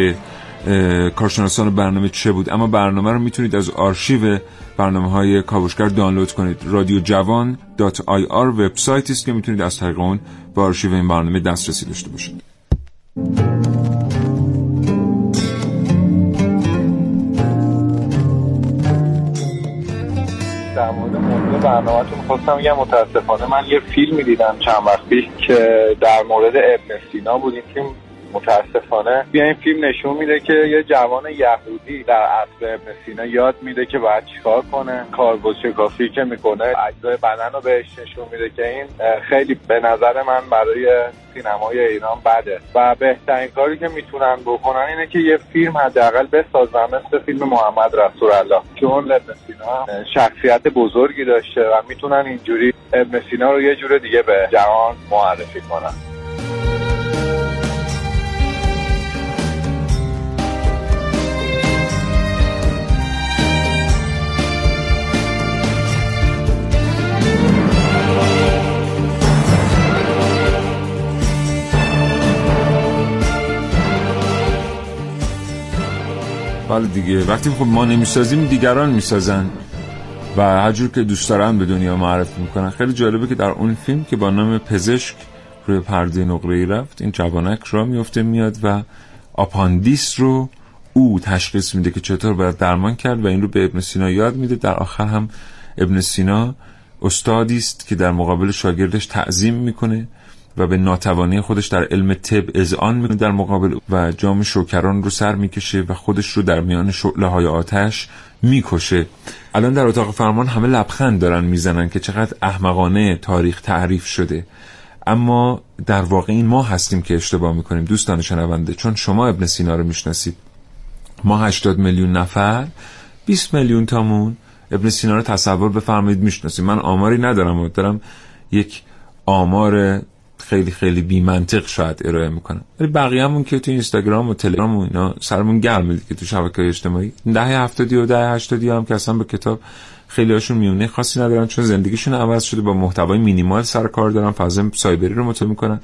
کارشناسان برنامه چه بود؟ اما برنامه رو می‌تونید از آرشیو برنامه های کاوشگر دانلود کنید. رادیو جوان dot ir وبسایتی است که می‌تونید از طریق اون به آرشیو این برنامه دسترسی داشته باشید. در مورد موضوع برنامهتون خواستم بگم متاسفانه من یه فیلمی دیدم چند وقت پیش که در مورد ابن سینا بود این فیلم متاسفانه. بیا این فیلم نشون میده که یه جوان یهودی در عصر ابن سینا یاد میده که باید چیکار کنه. کاربرد شکافی که می‌کنه اجزای بدن رو بهش نشون میده که این خیلی به نظر من برای سینمای ایران بده. و بهترین کاری که می‌تونن بکنن اینه که یه فیلم حداقل بسازن مثل فیلم محمد رسول الله چون ابن سینا شخصیت بزرگی داشته و می‌تونن اینجوری ابن رو یه جور دیگه به جهان معرفی کنن. بله دیگه. وقتی خب ما نمی‌سازیم دیگران می‌سازن. و هر جور که دوست دارن به دنیا معرفی می‌کنن. خیلی جالبه که در اون فیلم که با نام پزشک روی پرده نقره ای رفت این جوانک را میفته میاد و آپاندیس رو او تشخیص میده که چطور باید درمان کرد و این رو به ابن سینا یاد میده. در آخر هم ابن سینا استادی است که در مقابل شاگردش تعظیم می‌کنه. و به ناتوانی خودش در علم طب اذعان می‌کنه در مقابل و جام شوکران رو سر می‌کشه و خودش رو در میان شعله های آتش می‌کشه. الان در اتاق فرمان همه لبخند دارن می‌زنن که چقدر احمقانه تاریخ تعریف شده. اما در واقع این ما هستیم که اشتباه می‌کنیم دوستان شنونده چون شما ابن سینا رو می‌شناسید. ما 80 میلیون نفر 20 میلیون تامون. ابن سینا رو تصور بفرمایید می‌شناسیم. من آماری ندارم و دارم یک آمار خیلی خیلی بی منطق شاید ارائه می‌کنم ولی بقیه همون که تو اینستاگرام و تلگرام و اینا سرمون گرم که تو شبکه اجتماعی. دهه هفتادی و دهه هشتادی هم که اصلا به کتاب خیلی هاشون میونه خاصی ندارن چون زندگیشون عوض شده با محتوای مینیمال سر کار دارن فضا سایبری رو مطالعه می‌کنن.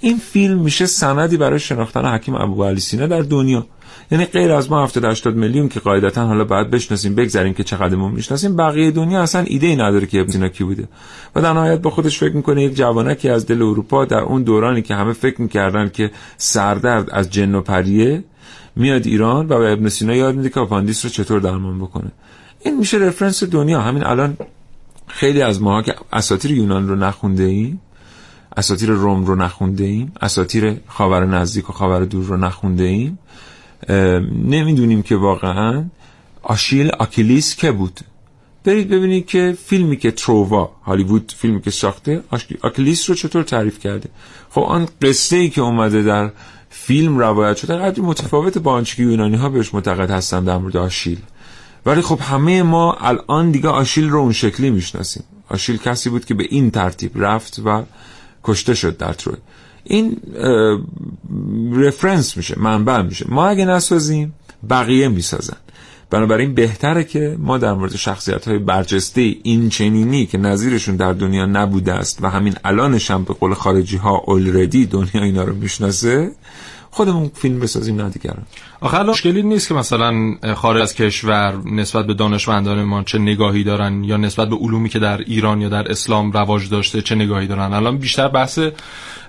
این فیلم میشه سندی برای شناختن حکیم ابو علی سینا در دنیا. یعنی غیر از ما 70 80 میلیون که قاعدتا حالا باید بشناسیم بگذاریم که چقدر ما می‌شناسیم بقیه دنیا اصلا ایده ای نداره که ابن کی بوده. و در نهایت با خودش فکر می‌کنه یک جوانکی از دل اروپا در اون دورانی که همه فکر می‌کردن که سردرد از جن و پریه میاد ایران و به ابن سینا یاد میده که آپاندیس رو چطور درمان بکنه. این میشه reference دنیا. همین الان خیلی از ماها که اساطیر یونان رو نخونده ایم اساطیر روم رو نخونده ایم اساطیر خاور نزدیک و خاور دور رو نخونده ایم نمی‌دونیم که واقعا آشیل آکیلیس که بود. برید ببینید که فیلمی که تروا هالیوود فیلمی که ساخته آکیلیس رو چطور تعریف کرده. خب آن قصه ای که اومده در فیلم روایت شده قدری متفاوت با آنچه که یونانی ها بهش معتقد هستن در مورد آشیل. ولی خب همه ما الان دیگه آشیل رو اون شکلی می‌شناسیم. آشیل کسی بود که به این ترتیب رفت و کشته شد در تروی این رفرنس میشه منبع میشه. ما اگه نسازیم بقیه می‌سازن. بنابراین بهتره که ما در مورد شخصیت های برجسته این چنینی که نظیرشون در دنیا نبوده است و همین الانش هم به قول خارجی ها اولردی دنیا اینا رو می‌شناسه خودمون فیلم بسازیم نه دیگران. آخه مشکلی نیست که مثلا خارج از کشور نسبت به دانشمندان ما چه نگاهی دارن یا نسبت به علومی که در ایران یا در اسلام رواج داشته چه نگاهی دارن؟ الان بیشتر بحث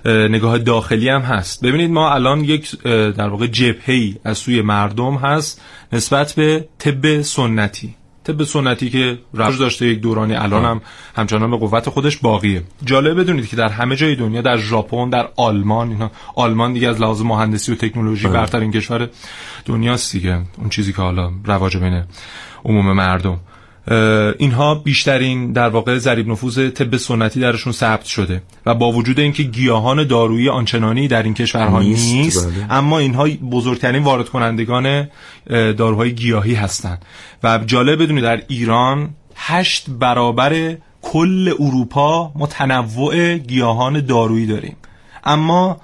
نگاه داخلی هم هست. ببینید ما الان یک در واقع جبهه‌ای از سوی مردم هست نسبت به طب سنتی. طب سنتی که رواج داشته یک دورانی الان هم همچنان به قوت خودش باقیه. جالب بدونید که در همه جای دنیا در ژاپن در آلمان اینا آلمان دیگه از لحاظ مهندسی و تکنولوژی برترین کشور دنیاست دیگه. اون چیزی که حالا رواج بین عموم مردم. اینها بیشترین در واقع ضریب نفوذ طب سنتی درشون ثبت شده و با وجود اینکه گیاهان دارویی آنچنانی در این کشورها نیست, نیست بله. اما اینها بزرگترین وارد کنندگان داروهای گیاهی هستند و جالب بدونید در ایران هشت برابر کل اروپا ما تنوع گیاهان دارویی داریم اما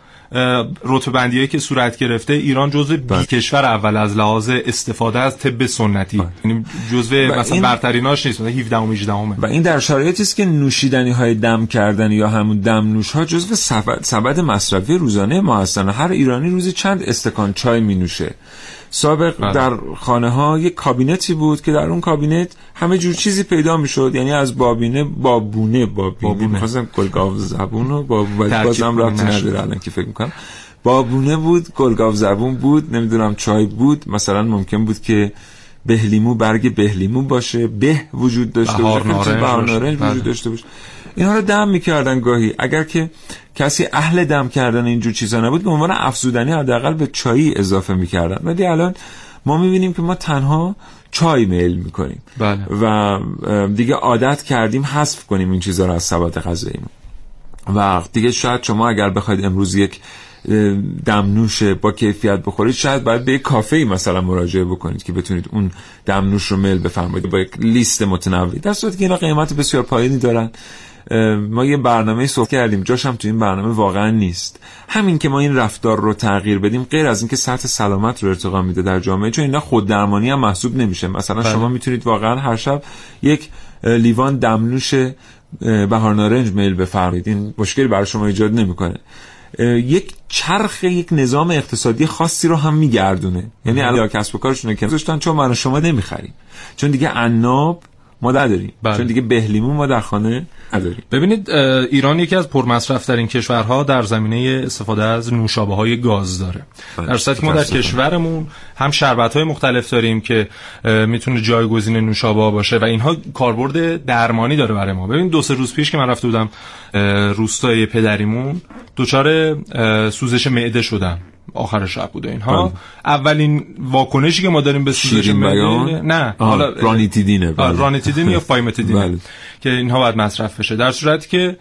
رتبه که صورت گرفته ایران جزو بی بله. کشور اول از لحاظ استفاده از طب سنتی بله. یعنی جزو مثلا برتریناش نیست مثلا 17 و 18 و این در شرایطی است که نوشیدنی های دم کردن یا همون دم نوش ها جزو سبد مصرفی روزانه ما هستن هر ایرانی روزی چند استکان چای می نوشه سابق بله. در خانه ها یک کابینتی بود که در اون کابینت همه جور چیزی پیدا می‌شد. یعنی از بابینه بابونه بابینه. می‌خواستم گلگاو زبون و باب بازم رفتی نداره الان که فکر می‌کنم. بابونه بود گلگاو زبون بود نمی‌دونم چای بود. مثلا ممکن بود که بهلیمو برگ بهلیمو باشه. به وجود داشته باشه. بهار نارنج وجود بله. داشته باشه. اینها رو دم می‌کردن گاهی. اگر که کسی اهل دم کردن اینجور چیزا نبود به عنوان افزودنی حداقل به چایی اضافه می‌کردن. ولی الان ما می‌بینیم که ما تنها چای میل می‌کنیم. بله. و دیگه عادت کردیم حذف کنیم این چیزها رو از سبات غذایی و دیگه شاید شما اگر بخواید امروز یک دمنوش با کیفیت بخورید شاید باید به یک کافه ای مثلا مراجعه بکنید که بتونید اون دمنوش رو میل بفرمایید با یک لیست متنوعی. در صورتی که اینا قیمت بسیار پایینی دارن. ما یه برنامه صحبت کردیم. جاش هم تو این برنامه واقعا نیست. همین که ما این رفتار رو تغییر بدیم غیر از اینکه سطح سلامت رو ارتقا میده در جامعه چون اینا خود درمانی هم محسوب نمیشه. مثلا بله. شما می‌تونید واقعا هر شب یک لیوان دمنوش بهار نارنج میل بفرمایید. این مشکلی برای شما ایجاد نمی‌کنه. یک چرخ یک نظام اقتصادی خاصی رو هم میگردونه. یعنی الان کسب و کارشون که چون من شما نمی‌خریم چون دیگه عناب ما نداریم. بله. چون دیگه بهلیمون ما در خانه نداریم. ببینید ایران یکی از پرمصرف ترین کشورها در زمینه استفاده از نوشابه های گاز داره. بله. در صورتی که ما در کشورمون هم شربت های مختلف داریم که می‌تونه جایگزین نوشابه باشه و اینها کاربرد درمانی داره برای ما. ببین دو سه روز پیش که من رفته بودم روستای پدریمون دچار سوزش معده شدم. آخر شب بوده اینها. بله. اولین واکنشی که ما داریم به سوزش معده نه. حالا رانیتیدینه رانیتیدین یا فایمتیدین بله. که اینها باید مصرف بشه. در صورتی که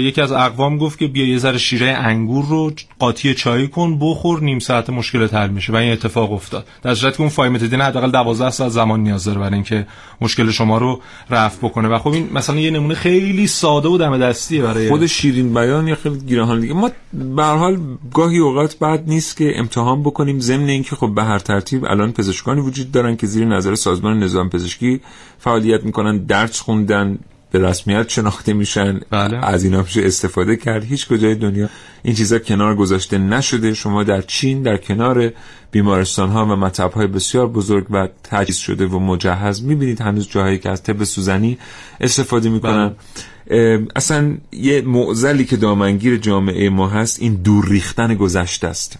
یکی از اقوام گفت که بیا یه ذره شیره انگور رو قاطی چای کن بخور نیم ساعت مشکل حل میشه. و این اتفاق افتاد. در صورتی که اون فایمتیدین حداقل 12 ساعت زمان نیاز داره برای اینکه مشکل شما رو رفع بکنه. و خب این مثلا یه نمونه خیلی ساده و دم دستیه برای خود شیرین بیان یا خیلی گیرهان دیگه. ما به حال گاهی اوقات بعد نیست که امتحان بکنیم. ضمن اینکه خب به هر ترتیب الان پزشکانی وجود دارن که زیر نظر سازمان نظام پزشکی فعالیت می‌کنن درس خوندن به رسمیت شناخته میشن بله. از اینا میشه استفاده کرد. هیچ کجای دنیا این چیزا کنار گذاشته نشده. شما در چین در کنار بیمارستان ها و مطب های بسیار بزرگ و تجهیز شده و مجهز. می‌بینید هنوز جاهایی که از طب سوزنی استفاده می‌کنن. بله. اصلا یه معزلی که دامنگیر جامعه ما هست این دور ریختن گذشته است.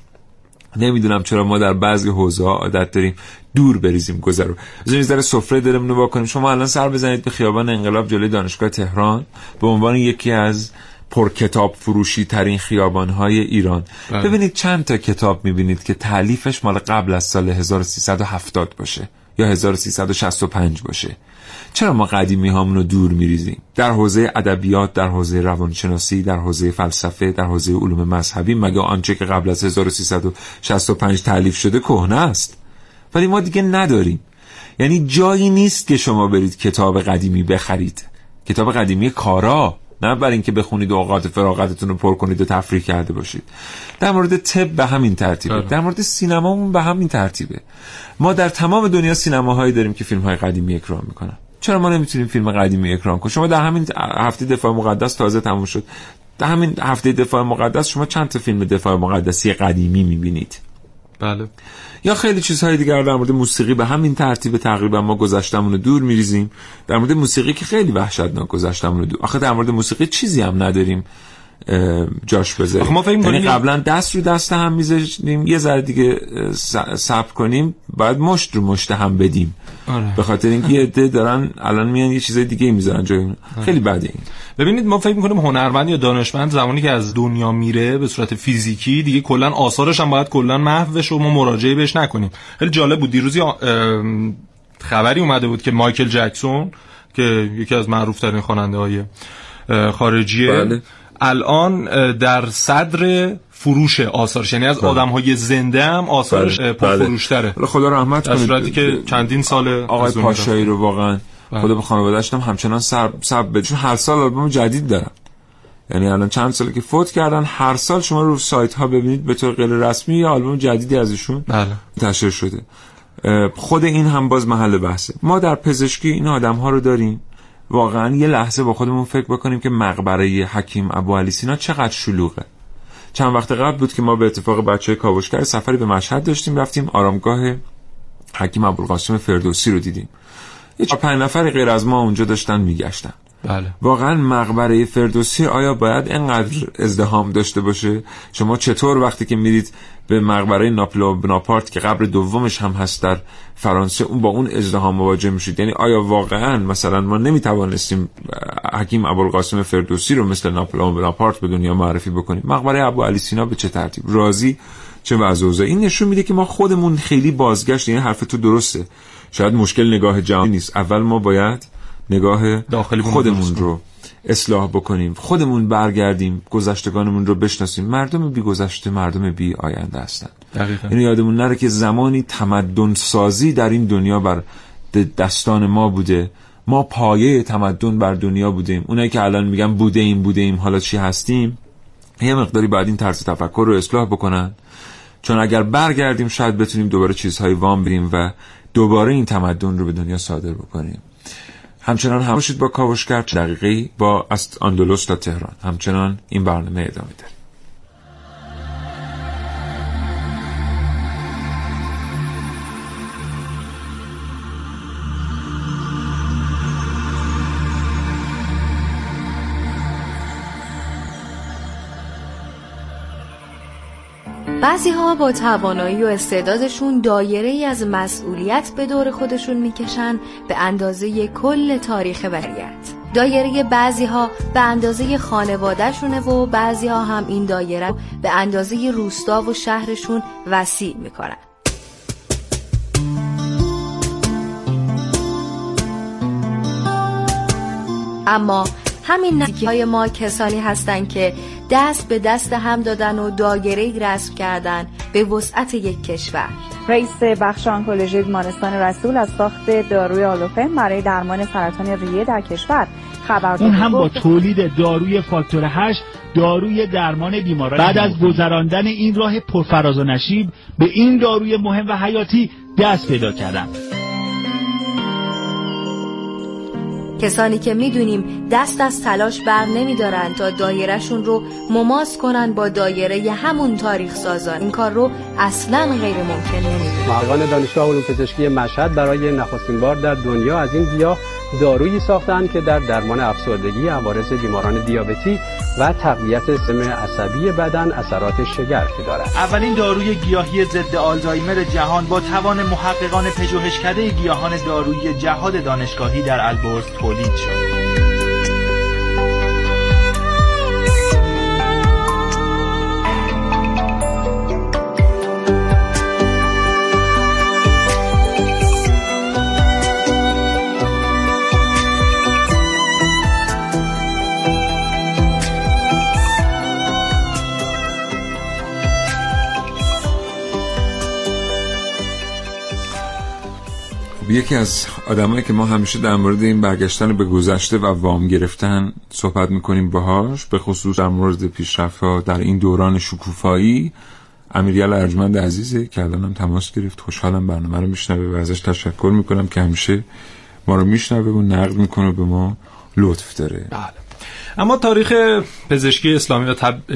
نمی‌دونم چرا ما در بعضی حوزه ها عادت داریم دور بریزیم گذر رو. از ذره سفره دلمون رو کنیم شما الان سر بزنید به خیابان انقلاب جلوی دانشگاه تهران به عنوان یکی از پر کتاب فروشی ترین خیابان های ایران. بله. ببینید چند تا کتاب می‌بینید که تعلیفش مال قبل از سال 1370 باشه یا 1365 باشه. چرا ما قدیمی هامون رو دور میریزیم؟ در حوزه ادبیات در حوزه روانشناسی در حوزه فلسفه در حوزه علوم مذهبی مگه آنچه که قبل از 1365 تعلیف شده کهنه است؟ ولی ما دیگه نداریم. یعنی جایی نیست که شما برید کتاب قدیمی بخرید. کتاب قدیمی کارا. نه برای اینکه بخونید و اوقات فراغتتون رو پر کنید و تفریح کرده باشید. در مورد طب به همین ترتیبه. بله. در مورد سینمامون به همین ترتیبه. ما در تمام دنیا سینماهایی داریم که فیلم های قدیمی اکرام می‌کنن. چرا ما نمی‌تونیم فیلم قدیمی اکرام کنیم؟ شما در همین هفته دفاع مقدس تازه تموم شد. در همین هفته دفاع مقدس شما چند تا فیلم دفاع مقدسی قدیمی می‌بینید؟ بله. یا خیلی چیزهای دیگر در مورد موسیقی به همین ترتیب تقریبا ما گذشتمون رو دور میریزیم. در مورد موسیقی که خیلی وحشتناک گذشتمون رو دور آخه در مورد موسیقی چیزی هم نداریم جاش بذاریم. ما فکر یعنی قبلا دست رو دست هم میذاشتیم یه ذره دیگه صبر کنیم باید مشت رو مشت هم بدیم. آره. به خاطر اینکه یه عده دارن الان میان یه چیزای دیگه می‌ذارن جای اون. خیلی بده این ببینید ما فکر می‌کنیم هنرمند یا دانشمند زمانی که از دنیا میره به صورت فیزیکی دیگه کلا آثارش هم باید کلا محو بشه و ما مراجعه بهش نکنیم خیلی جالب بود دیروزی خبری اومده بود که مایکل جکسون که یکی از معروف ترین خواننده های خارجیه بله. الان در صدر فروش آثارش. یعنی از بله. آدم های زنده هم آثارش بله، پرفروشتره حالا خدا رحمت در کنه صورتی که چندین سال آقای پاشایی رو واقعا بله. خدا به خانواده‌اش هم همچنان سر سب بده. چون هر سال آلبوم جدید دارن. یعنی الان چند ساله که فوت کردن هر سال شما رو سایت ها ببینید به طور غیر رسمی یه آلبوم جدیدی از ایشون بله. منتشر شده. خود این هم باز محل بحثه. ما در پزشکی این آدم ها رو داریم. واقعا یه لحظه با خودمون فکر بکنیم که مقبره حکیم ابو علی سینا چقدر شلوغه. چند وقت قبل بود که ما به اتفاق بچه کاوشگر سفری به مشهد داشتیم رفتیم آرامگاه حکیم ابوالقاسم فردوسی رو دیدیم. یه پنج نفری غیر از ما اونجا داشتن میگشتن. بله. واقعا مقبره فردوسی آیا باید اینقدر ازدهام داشته باشه؟ شما چطور وقتی که میرید به مقبره ناپلو بناپارت که قبر دومش هم هست در فرانسه اون با اون ازدهام مواجه میشید؟ یعنی آیا واقعا مثلا ما نمی‌توانستیم حکیم ابوالقاسم فردوسی رو مثل ناپلو بناپارت به دنیا معرفی بکنیم؟ مقبره ابو علی سینا به چه ترتیب؟ راضی چه وضع؟ این نشون میده که ما خودمون خیلی بازگشت یعنی حرف تو درسته. شاید مشکل نگاه جهانی نیست. اول ما باید نگاه داخلی خودمون رو اصلاح بکنیم. خودمون برگردیم گذشتگانمون رو بشناسیم. مردم بی گذشته مردم بی آینده هستن. دقیقا. اینو یادمون نره که زمانی تمدن سازی در این دنیا بر دستان ما بوده. ما پایه تمدن بر دنیا بودیم. اونایی که الان میگن بوده ایم بوده ایم حالا چی هستیم؟ یه مقداری باید این طرز تفکر رو اصلاح بکنن. چون اگر برگردیم شاید بتونیم دوباره چیزهایی وام بریم و دوباره این تمدن رو به دنیا صادر بکنیم. همچنان هم باشید با کاوشگر دقیقی با از اندلس تا تهران. همچنان این برنامه ادامه داره بعضی ها با توانایی و استعدادشون دایره ای از مسئولیت به دور خودشون می‌کشن به اندازه کل تاریخ بریت دایره بعضی ها به اندازه خانوادهشونه و بعضی ها هم این دایره به اندازه روستا و شهرشون وسیع می‌کنن. اما همین نزدیکی های ما کسانی هستند که دست به دست هم دادن و دایره رسم کردن به وسعت یک کشور. رئیس بخش آنکولوژی بیمارستان رسول از ساخت داروی آلوفن برای درمان سرطان ریه در کشور خبر اون هم با تولید داروی فاکتور 8 داروی درمان بیماران بعد از گذراندن این راه پرفراز و نشیب به این داروی مهم و حیاتی دست پیدا کردم کسانی که می‌دونیم دست از تلاش بر نمیدارن تا دایرهشون رو مماس کنن با دایره همون تاریخ سازان. این کار رو اصلا غیر ممکن نمی‌دونن محققان دانشگاه علوم پزشکی مشهد برای نخستین بار در دنیا از این گیاه دارویی ساختند که در درمان افسردگی عوارض بیماران دیابتی و تقویت سیستم عصبی بدن اثرات شگرفی دارد. اولین داروی گیاهی ضد آلزایمر جهان با توان محققان پژوهشکده گیاهان دارویی جهاد دانشگاهی در البرز تولید شد. یکی از آدمایی که ما همیشه در مورد این برگشتن به گذشته و وام گرفتن صحبت می‌کنیم باهاش به خصوص در مورد پیشرفت در این دوران شکوفایی. امیریال ارجمند عزیزه که الانم تماس گرفت. خوشحالم برنامه رو میشنوه و ازش تشکر می‌کنم که همیشه ما رو میشنوه و نقد می‌کنه به ما لطف داره. بله. اما تاریخ پزشکی اسلامی و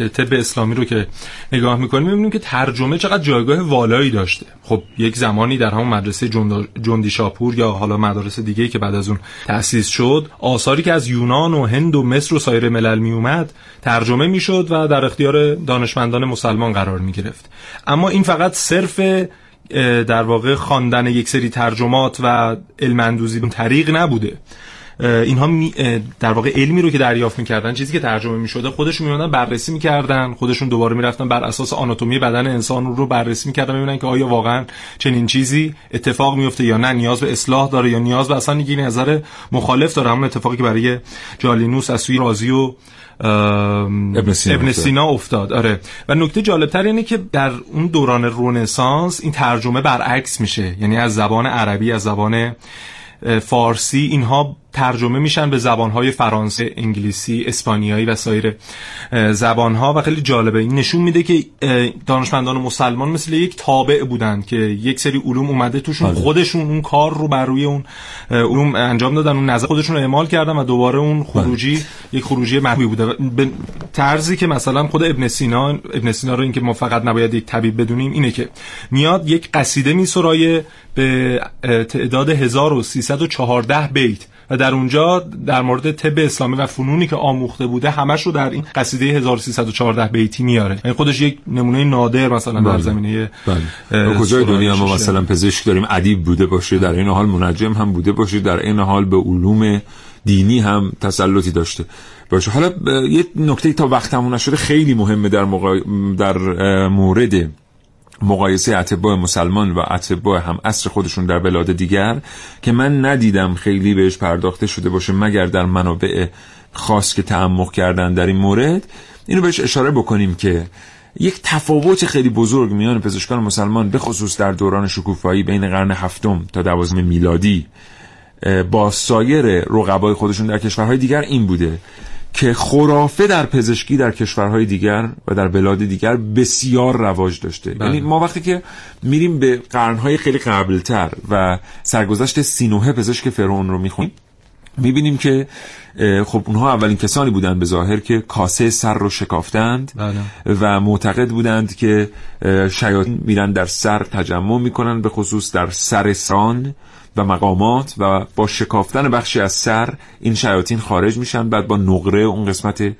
طب اسلامی رو که نگاه می‌کنیم می‌بینیم که ترجمه چقدر جایگاه والایی داشته. خب یک زمانی در همون مدرسه جندی شاپور یا حالا مدارس دیگه که بعد از اون تأسیس شد آثاری که از یونان و هند و مصر و سایر ملل می اومد ترجمه می‌شد و در اختیار دانشمندان مسلمان قرار می گرفت اما این فقط صرف در واقع خواندن یک سری ترجمات و علم اندوزی طریق نبوده. اینها در واقع علمی رو که دریافت می‌کردن چیزی که ترجمه می‌شده خودشون میمدن بررسی می‌کردن خودشون دوباره می‌رفتن بر اساس آناتومی بدن انسان رو بررسی می‌کردن ببینن که آیا واقعا چنین چیزی اتفاق میفته یا نه. نیاز به اصلاح داره یا نیاز به اصلا یک نظر مخالف داره. همون اتفاقی که برای جالینوس از سوی رازی و ابن سینا, ابن سینا افتاد. آره. و نکته جالبتر اینه که در اون دوران رونسانس این ترجمه برعکس میشه. یعنی از زبان عربی از زبان فارسی اینها ترجمه میشن به زبانهای فرانسه، انگلیسی، اسپانیایی و سایر زبانها و خیلی جالبه. این نشون میده که دانشمندان مسلمان مثل یک تابع بودند که یک سری علوم اومده توشون بله. خودشون اون کار رو بر روی اون علوم انجام دادن اون نظر خودشون رو اعمال کردن و دوباره اون خروجی یک خروجی محوی بوده. به طرزی که مثلا خود ابن سینا ابن سینا رو اینکه ما فقط نباید یک طبیب بدونیم اینه که میاد یک قصیده میسرایه به تعداد 1314 بیت. و در اونجا در مورد طب اسلامی و فنونی که آموخته بوده همش رو در این قصیده 1314 بیتی میاره یعنی خودش یک نمونه نادر مثلا در بله. زمینه بله. کجای دنیا ما. مثلا پزشک داریم ادیب بوده باشه در این حال منجم هم بوده باشه در این حال به علوم دینی هم تسلطی داشته باشه حالا یه نکته تا وقتمون نشده خیلی مهمه در, مقا... در مورد مقایسه اتباع مسلمان و اتباع هم اصر خودشون در بلاد دیگر که من ندیدم خیلی بهش پرداخته شده باشه مگر در منابع خاص که تعمق کردن در این مورد. اینو بهش اشاره بکنیم که یک تفاوت خیلی بزرگ میان پزشکان مسلمان به خصوص در دوران شکوفایی بین قرن هفتم تا دوازدهم میلادی با سایر رقبای خودشون در کشورهای دیگر این بوده. که خرافه در پزشکی در کشورهای دیگر و در بلاد دیگر بسیار رواج داشته بله. یعنی ما وقتی که میریم به قرنهای خیلی قبلتر و سرگذشت سینوه پزشک فرعون رو می‌خونیم می‌بینیم که خب اونها اولین کسانی بودند به ظاهر که کاسه سر رو شکافتند بله. و معتقد بودند که شیاطین میرن در سر تجمع می‌کنن به خصوص در سر سران و مقامات و با شکافتن بخشی از سر این شیاطین خارج میشن بعد با نقره اون قسمت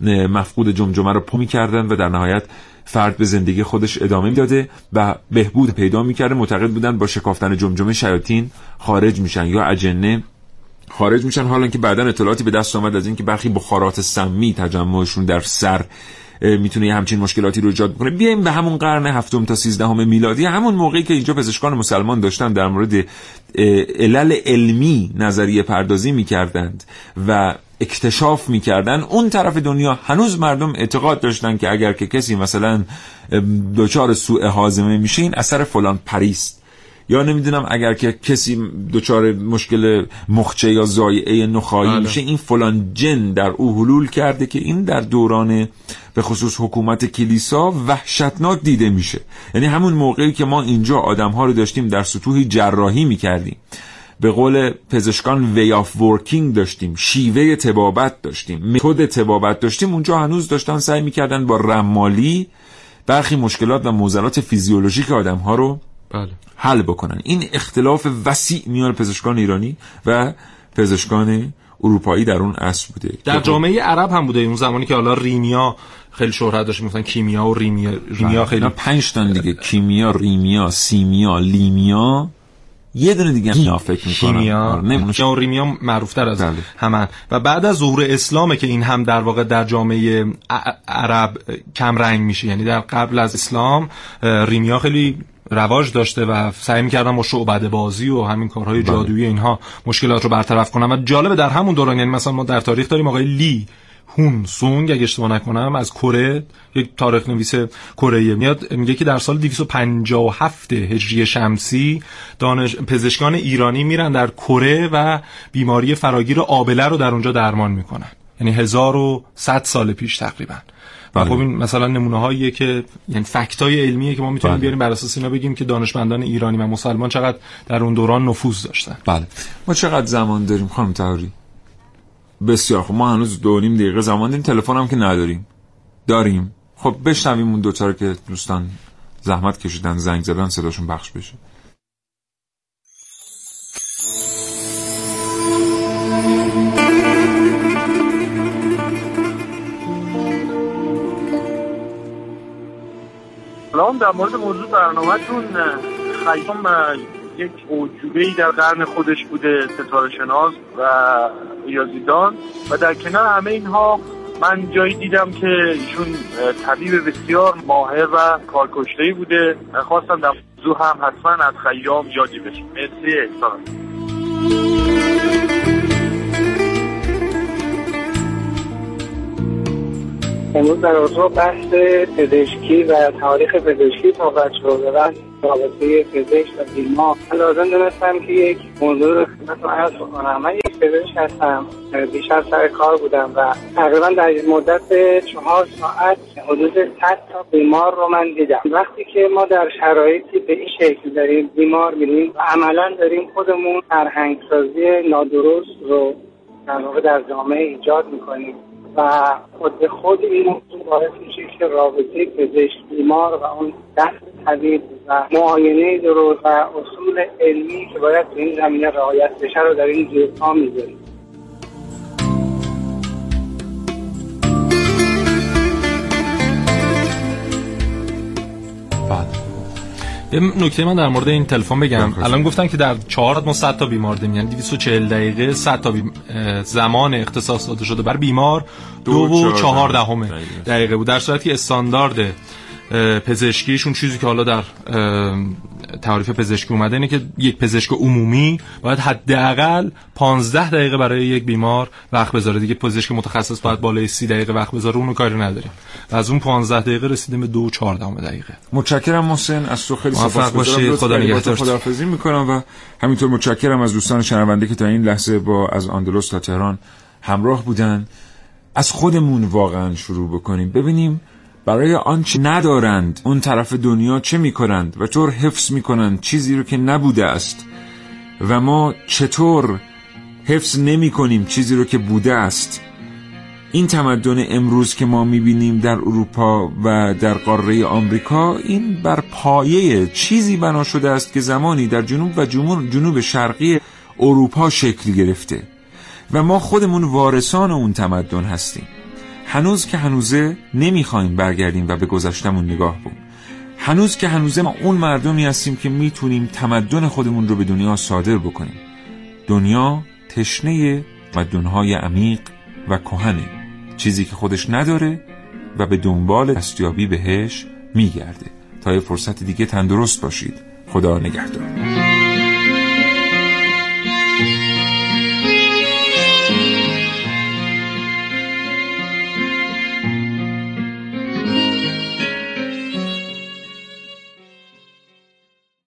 مفقود جمجمه رو پو می‌کردن و در نهایت فرد به زندگی خودش ادامه می‌داده و بهبود پیدا می‌کرده. معتقد بودن با شکافتن جمجمه شیاطین خارج میشن یا اجنه خارج میشن. حالا که بعدا اطلاعاتی به دست آمد از اینکه برخی بخارات سمی تجمعشون در سر می‌تونه یه همچین مشکلاتی رو ایجاد بکنه. بیایم به همون قرن هفتم تا سیزدهم میلادی. همون موقعی که اینجا پزشکان مسلمان داشتن در مورد علل علمی نظریه پردازی می‌کردند و اکتشاف می‌کردن اون طرف دنیا هنوز مردم اعتقاد داشتن که اگر که کسی مثلا دچار سوء هاضمه میشه این اثر فلان پریست یا نمی‌دونم اگر که کسی دچار مشکل مخچه یا زایعه نخایی بله. میشه این فلان جن در او حلول کرده که این در دوران به خصوص حکومت کلیسا وحشتناک دیده میشه. یعنی همون موقعی که ما اینجا آدم ها رو داشتیم در سطوحی جراحی می‌کردیم. به قول پزشکان وی آف ورکینگ داشتیم شیوه تبابت داشتیم متد تبابت داشتیم. اونجا هنوز داشتن سعی می‌کردن با رمالی برخی مشکلات و معضلات فیزیولوژیک آدم ها رو بله. حل بکنن. این اختلاف وسیع میان پزشکان ایرانی و پزشکان اروپایی در اون عصر بوده. در جامعه عرب هم بوده اون زمانی که حالا ریمیا خیلی شهرت داشت می‌گفتن کیمیا و ریمیا. ریمیا خیلی پنج تا دیگه. کیمیا ریمیا سیمیا لیمیا. یه دونه دیگه هیمیا فکر می‌کنم. کیمیا. نمی‌دونم. و ریمیا معروف تر از همان و بعد از ظهور اسلامه که این هم در واقع در جامعه عرب کم رنگ میشه. یعنی در قبل از اسلام ریمیا خیلی رواج داشته و سعی می‌کردن با شعبده بازی و همین کارهای جادویی اینها مشکلات رو برطرف کنن. و جالبه در همون دوران یعنی مثلا ما در تاریخ داریم آقای لی. هون سونگ اگه اشتباه نکنم از کره یک تاریخ نویس کره میاد. میگه که در سال 257 هجری شمسی دانش پزشکان ایرانی میرن در کره و بیماری فراگیر آبله رو در اونجا درمان می‌کنن. یعنی 1100 سال پیش تقریبا. و خب این مثلا نمونه هاییه که یعنی فکت های علمیه که ما می‌تونیم بیاریم بر اساس اینا بگیم که دانشمندان ایرانی و مسلمان چقدر در اون دوران نفوذ داشتن. بله. ما چقدر زمان داریم خانم تهاری بسیار خب ما هنوز دو نیم دقیقه زمان داریم. تلفن هم که نداریم. داریم. خب بشنویم اون دوتا رو که دوستان زحمت کشیدن زنگ زدن صداشون بخش بشه. سلام در مورد موضوع برنامهتون خیام یک ای در قرن خودش بوده ستاره شناس و ریاضیدان و در کنار همه اینها من جایی دیدم که ایشون طبیب بسیار ماهر و کارکشته بوده. خواستم در موضوع هم حتما از خیام یادی بشیم مرسی احسان. امروز در اتاق بحث پزشکی و تاریخ پزشکی صحبت شده. و رابطه پزشک و بیمار. من لازم دونستم که یک موضوع رو خدمتتون عرض بکنم. من یک پزشک هستم. دیشب سر کار بودم و تقریبا در مدت چهار ساعت حدود 100 تا بیمار رو من دیدم. وقتی که ما در شرایطی به این شکل داریم بیمار میریم و عملا داریم خودمون فرهنگسازی نادرست رو در واقع در جامعه ایجاد می‌کنیم و خود به خود این موضوع باعث میشه که رابطه پزشک بیمار و اون دست طبیب و معاینه درست و اصول علمی که باید تو این زمینه رعایت بشه رو در این زیر پا می‌ذاریم. یه نکته من در مورد این تلفن بگم. الان گفتن که در 4 ما 100 تا بیمار داریم یعنی 240 دقیقه 100 تا زمان اختصاص داده شده بر بیمار. دو, و چهار دهم دقیقه. بود. در صورتی که استاندارد پزشکیشون چیزی که حالا در تعریف پزشکی اومده اینه که یک پزشک عمومی باید حداقل 15 دقیقه برای یک بیمار وقت بذاره. دیگه پزشک متخصص باید بالای 30 دقیقه وقت بذاره اونو کاری نداریم. و از اون 15 دقیقه رسیدیم به 2 و 14 دقیقه. متشکرم محسن. از تو خیلی سپاسگزارم. خدا نگهدار خداحافظی می‌کنم و همینطور متشکرم از دوستان شنونده که تا این لحظه با از اندلس تا تهران همراه بودن. از خودمون واقعا شروع بکنیم. ببینیم برای آنچه ندارند؟ اون طرف دنیا چه می‌کنند؟ و طور حفظ می‌کنند چیزی رو که نبوده است. و ما چطور حفظ نمی کنیم چیزی رو که بوده است؟ این تمدن امروز که ما می‌بینیم در اروپا و در قاره آمریکا این بر پایه چیزی بنا شده است که زمانی در جنوب و جنوب شرقی اروپا شکل گرفته. و ما خودمون وارثان اون تمدن هستیم. هنوز که هنوزه نمی‌خوایم برگردیم و به گذشتمون نگاه بود هنوز که هنوزه ما اون مردمی هستیم که می‌تونیم تمدن خودمون رو به دنیا صادر بکنیم. دنیا تشنه مدنهای عمیق و کهنه. چیزی که خودش نداره و به دنبال دستیابی بهش میگرده. تا یه فرصت دیگه تندرست باشید. خدا نگهدار.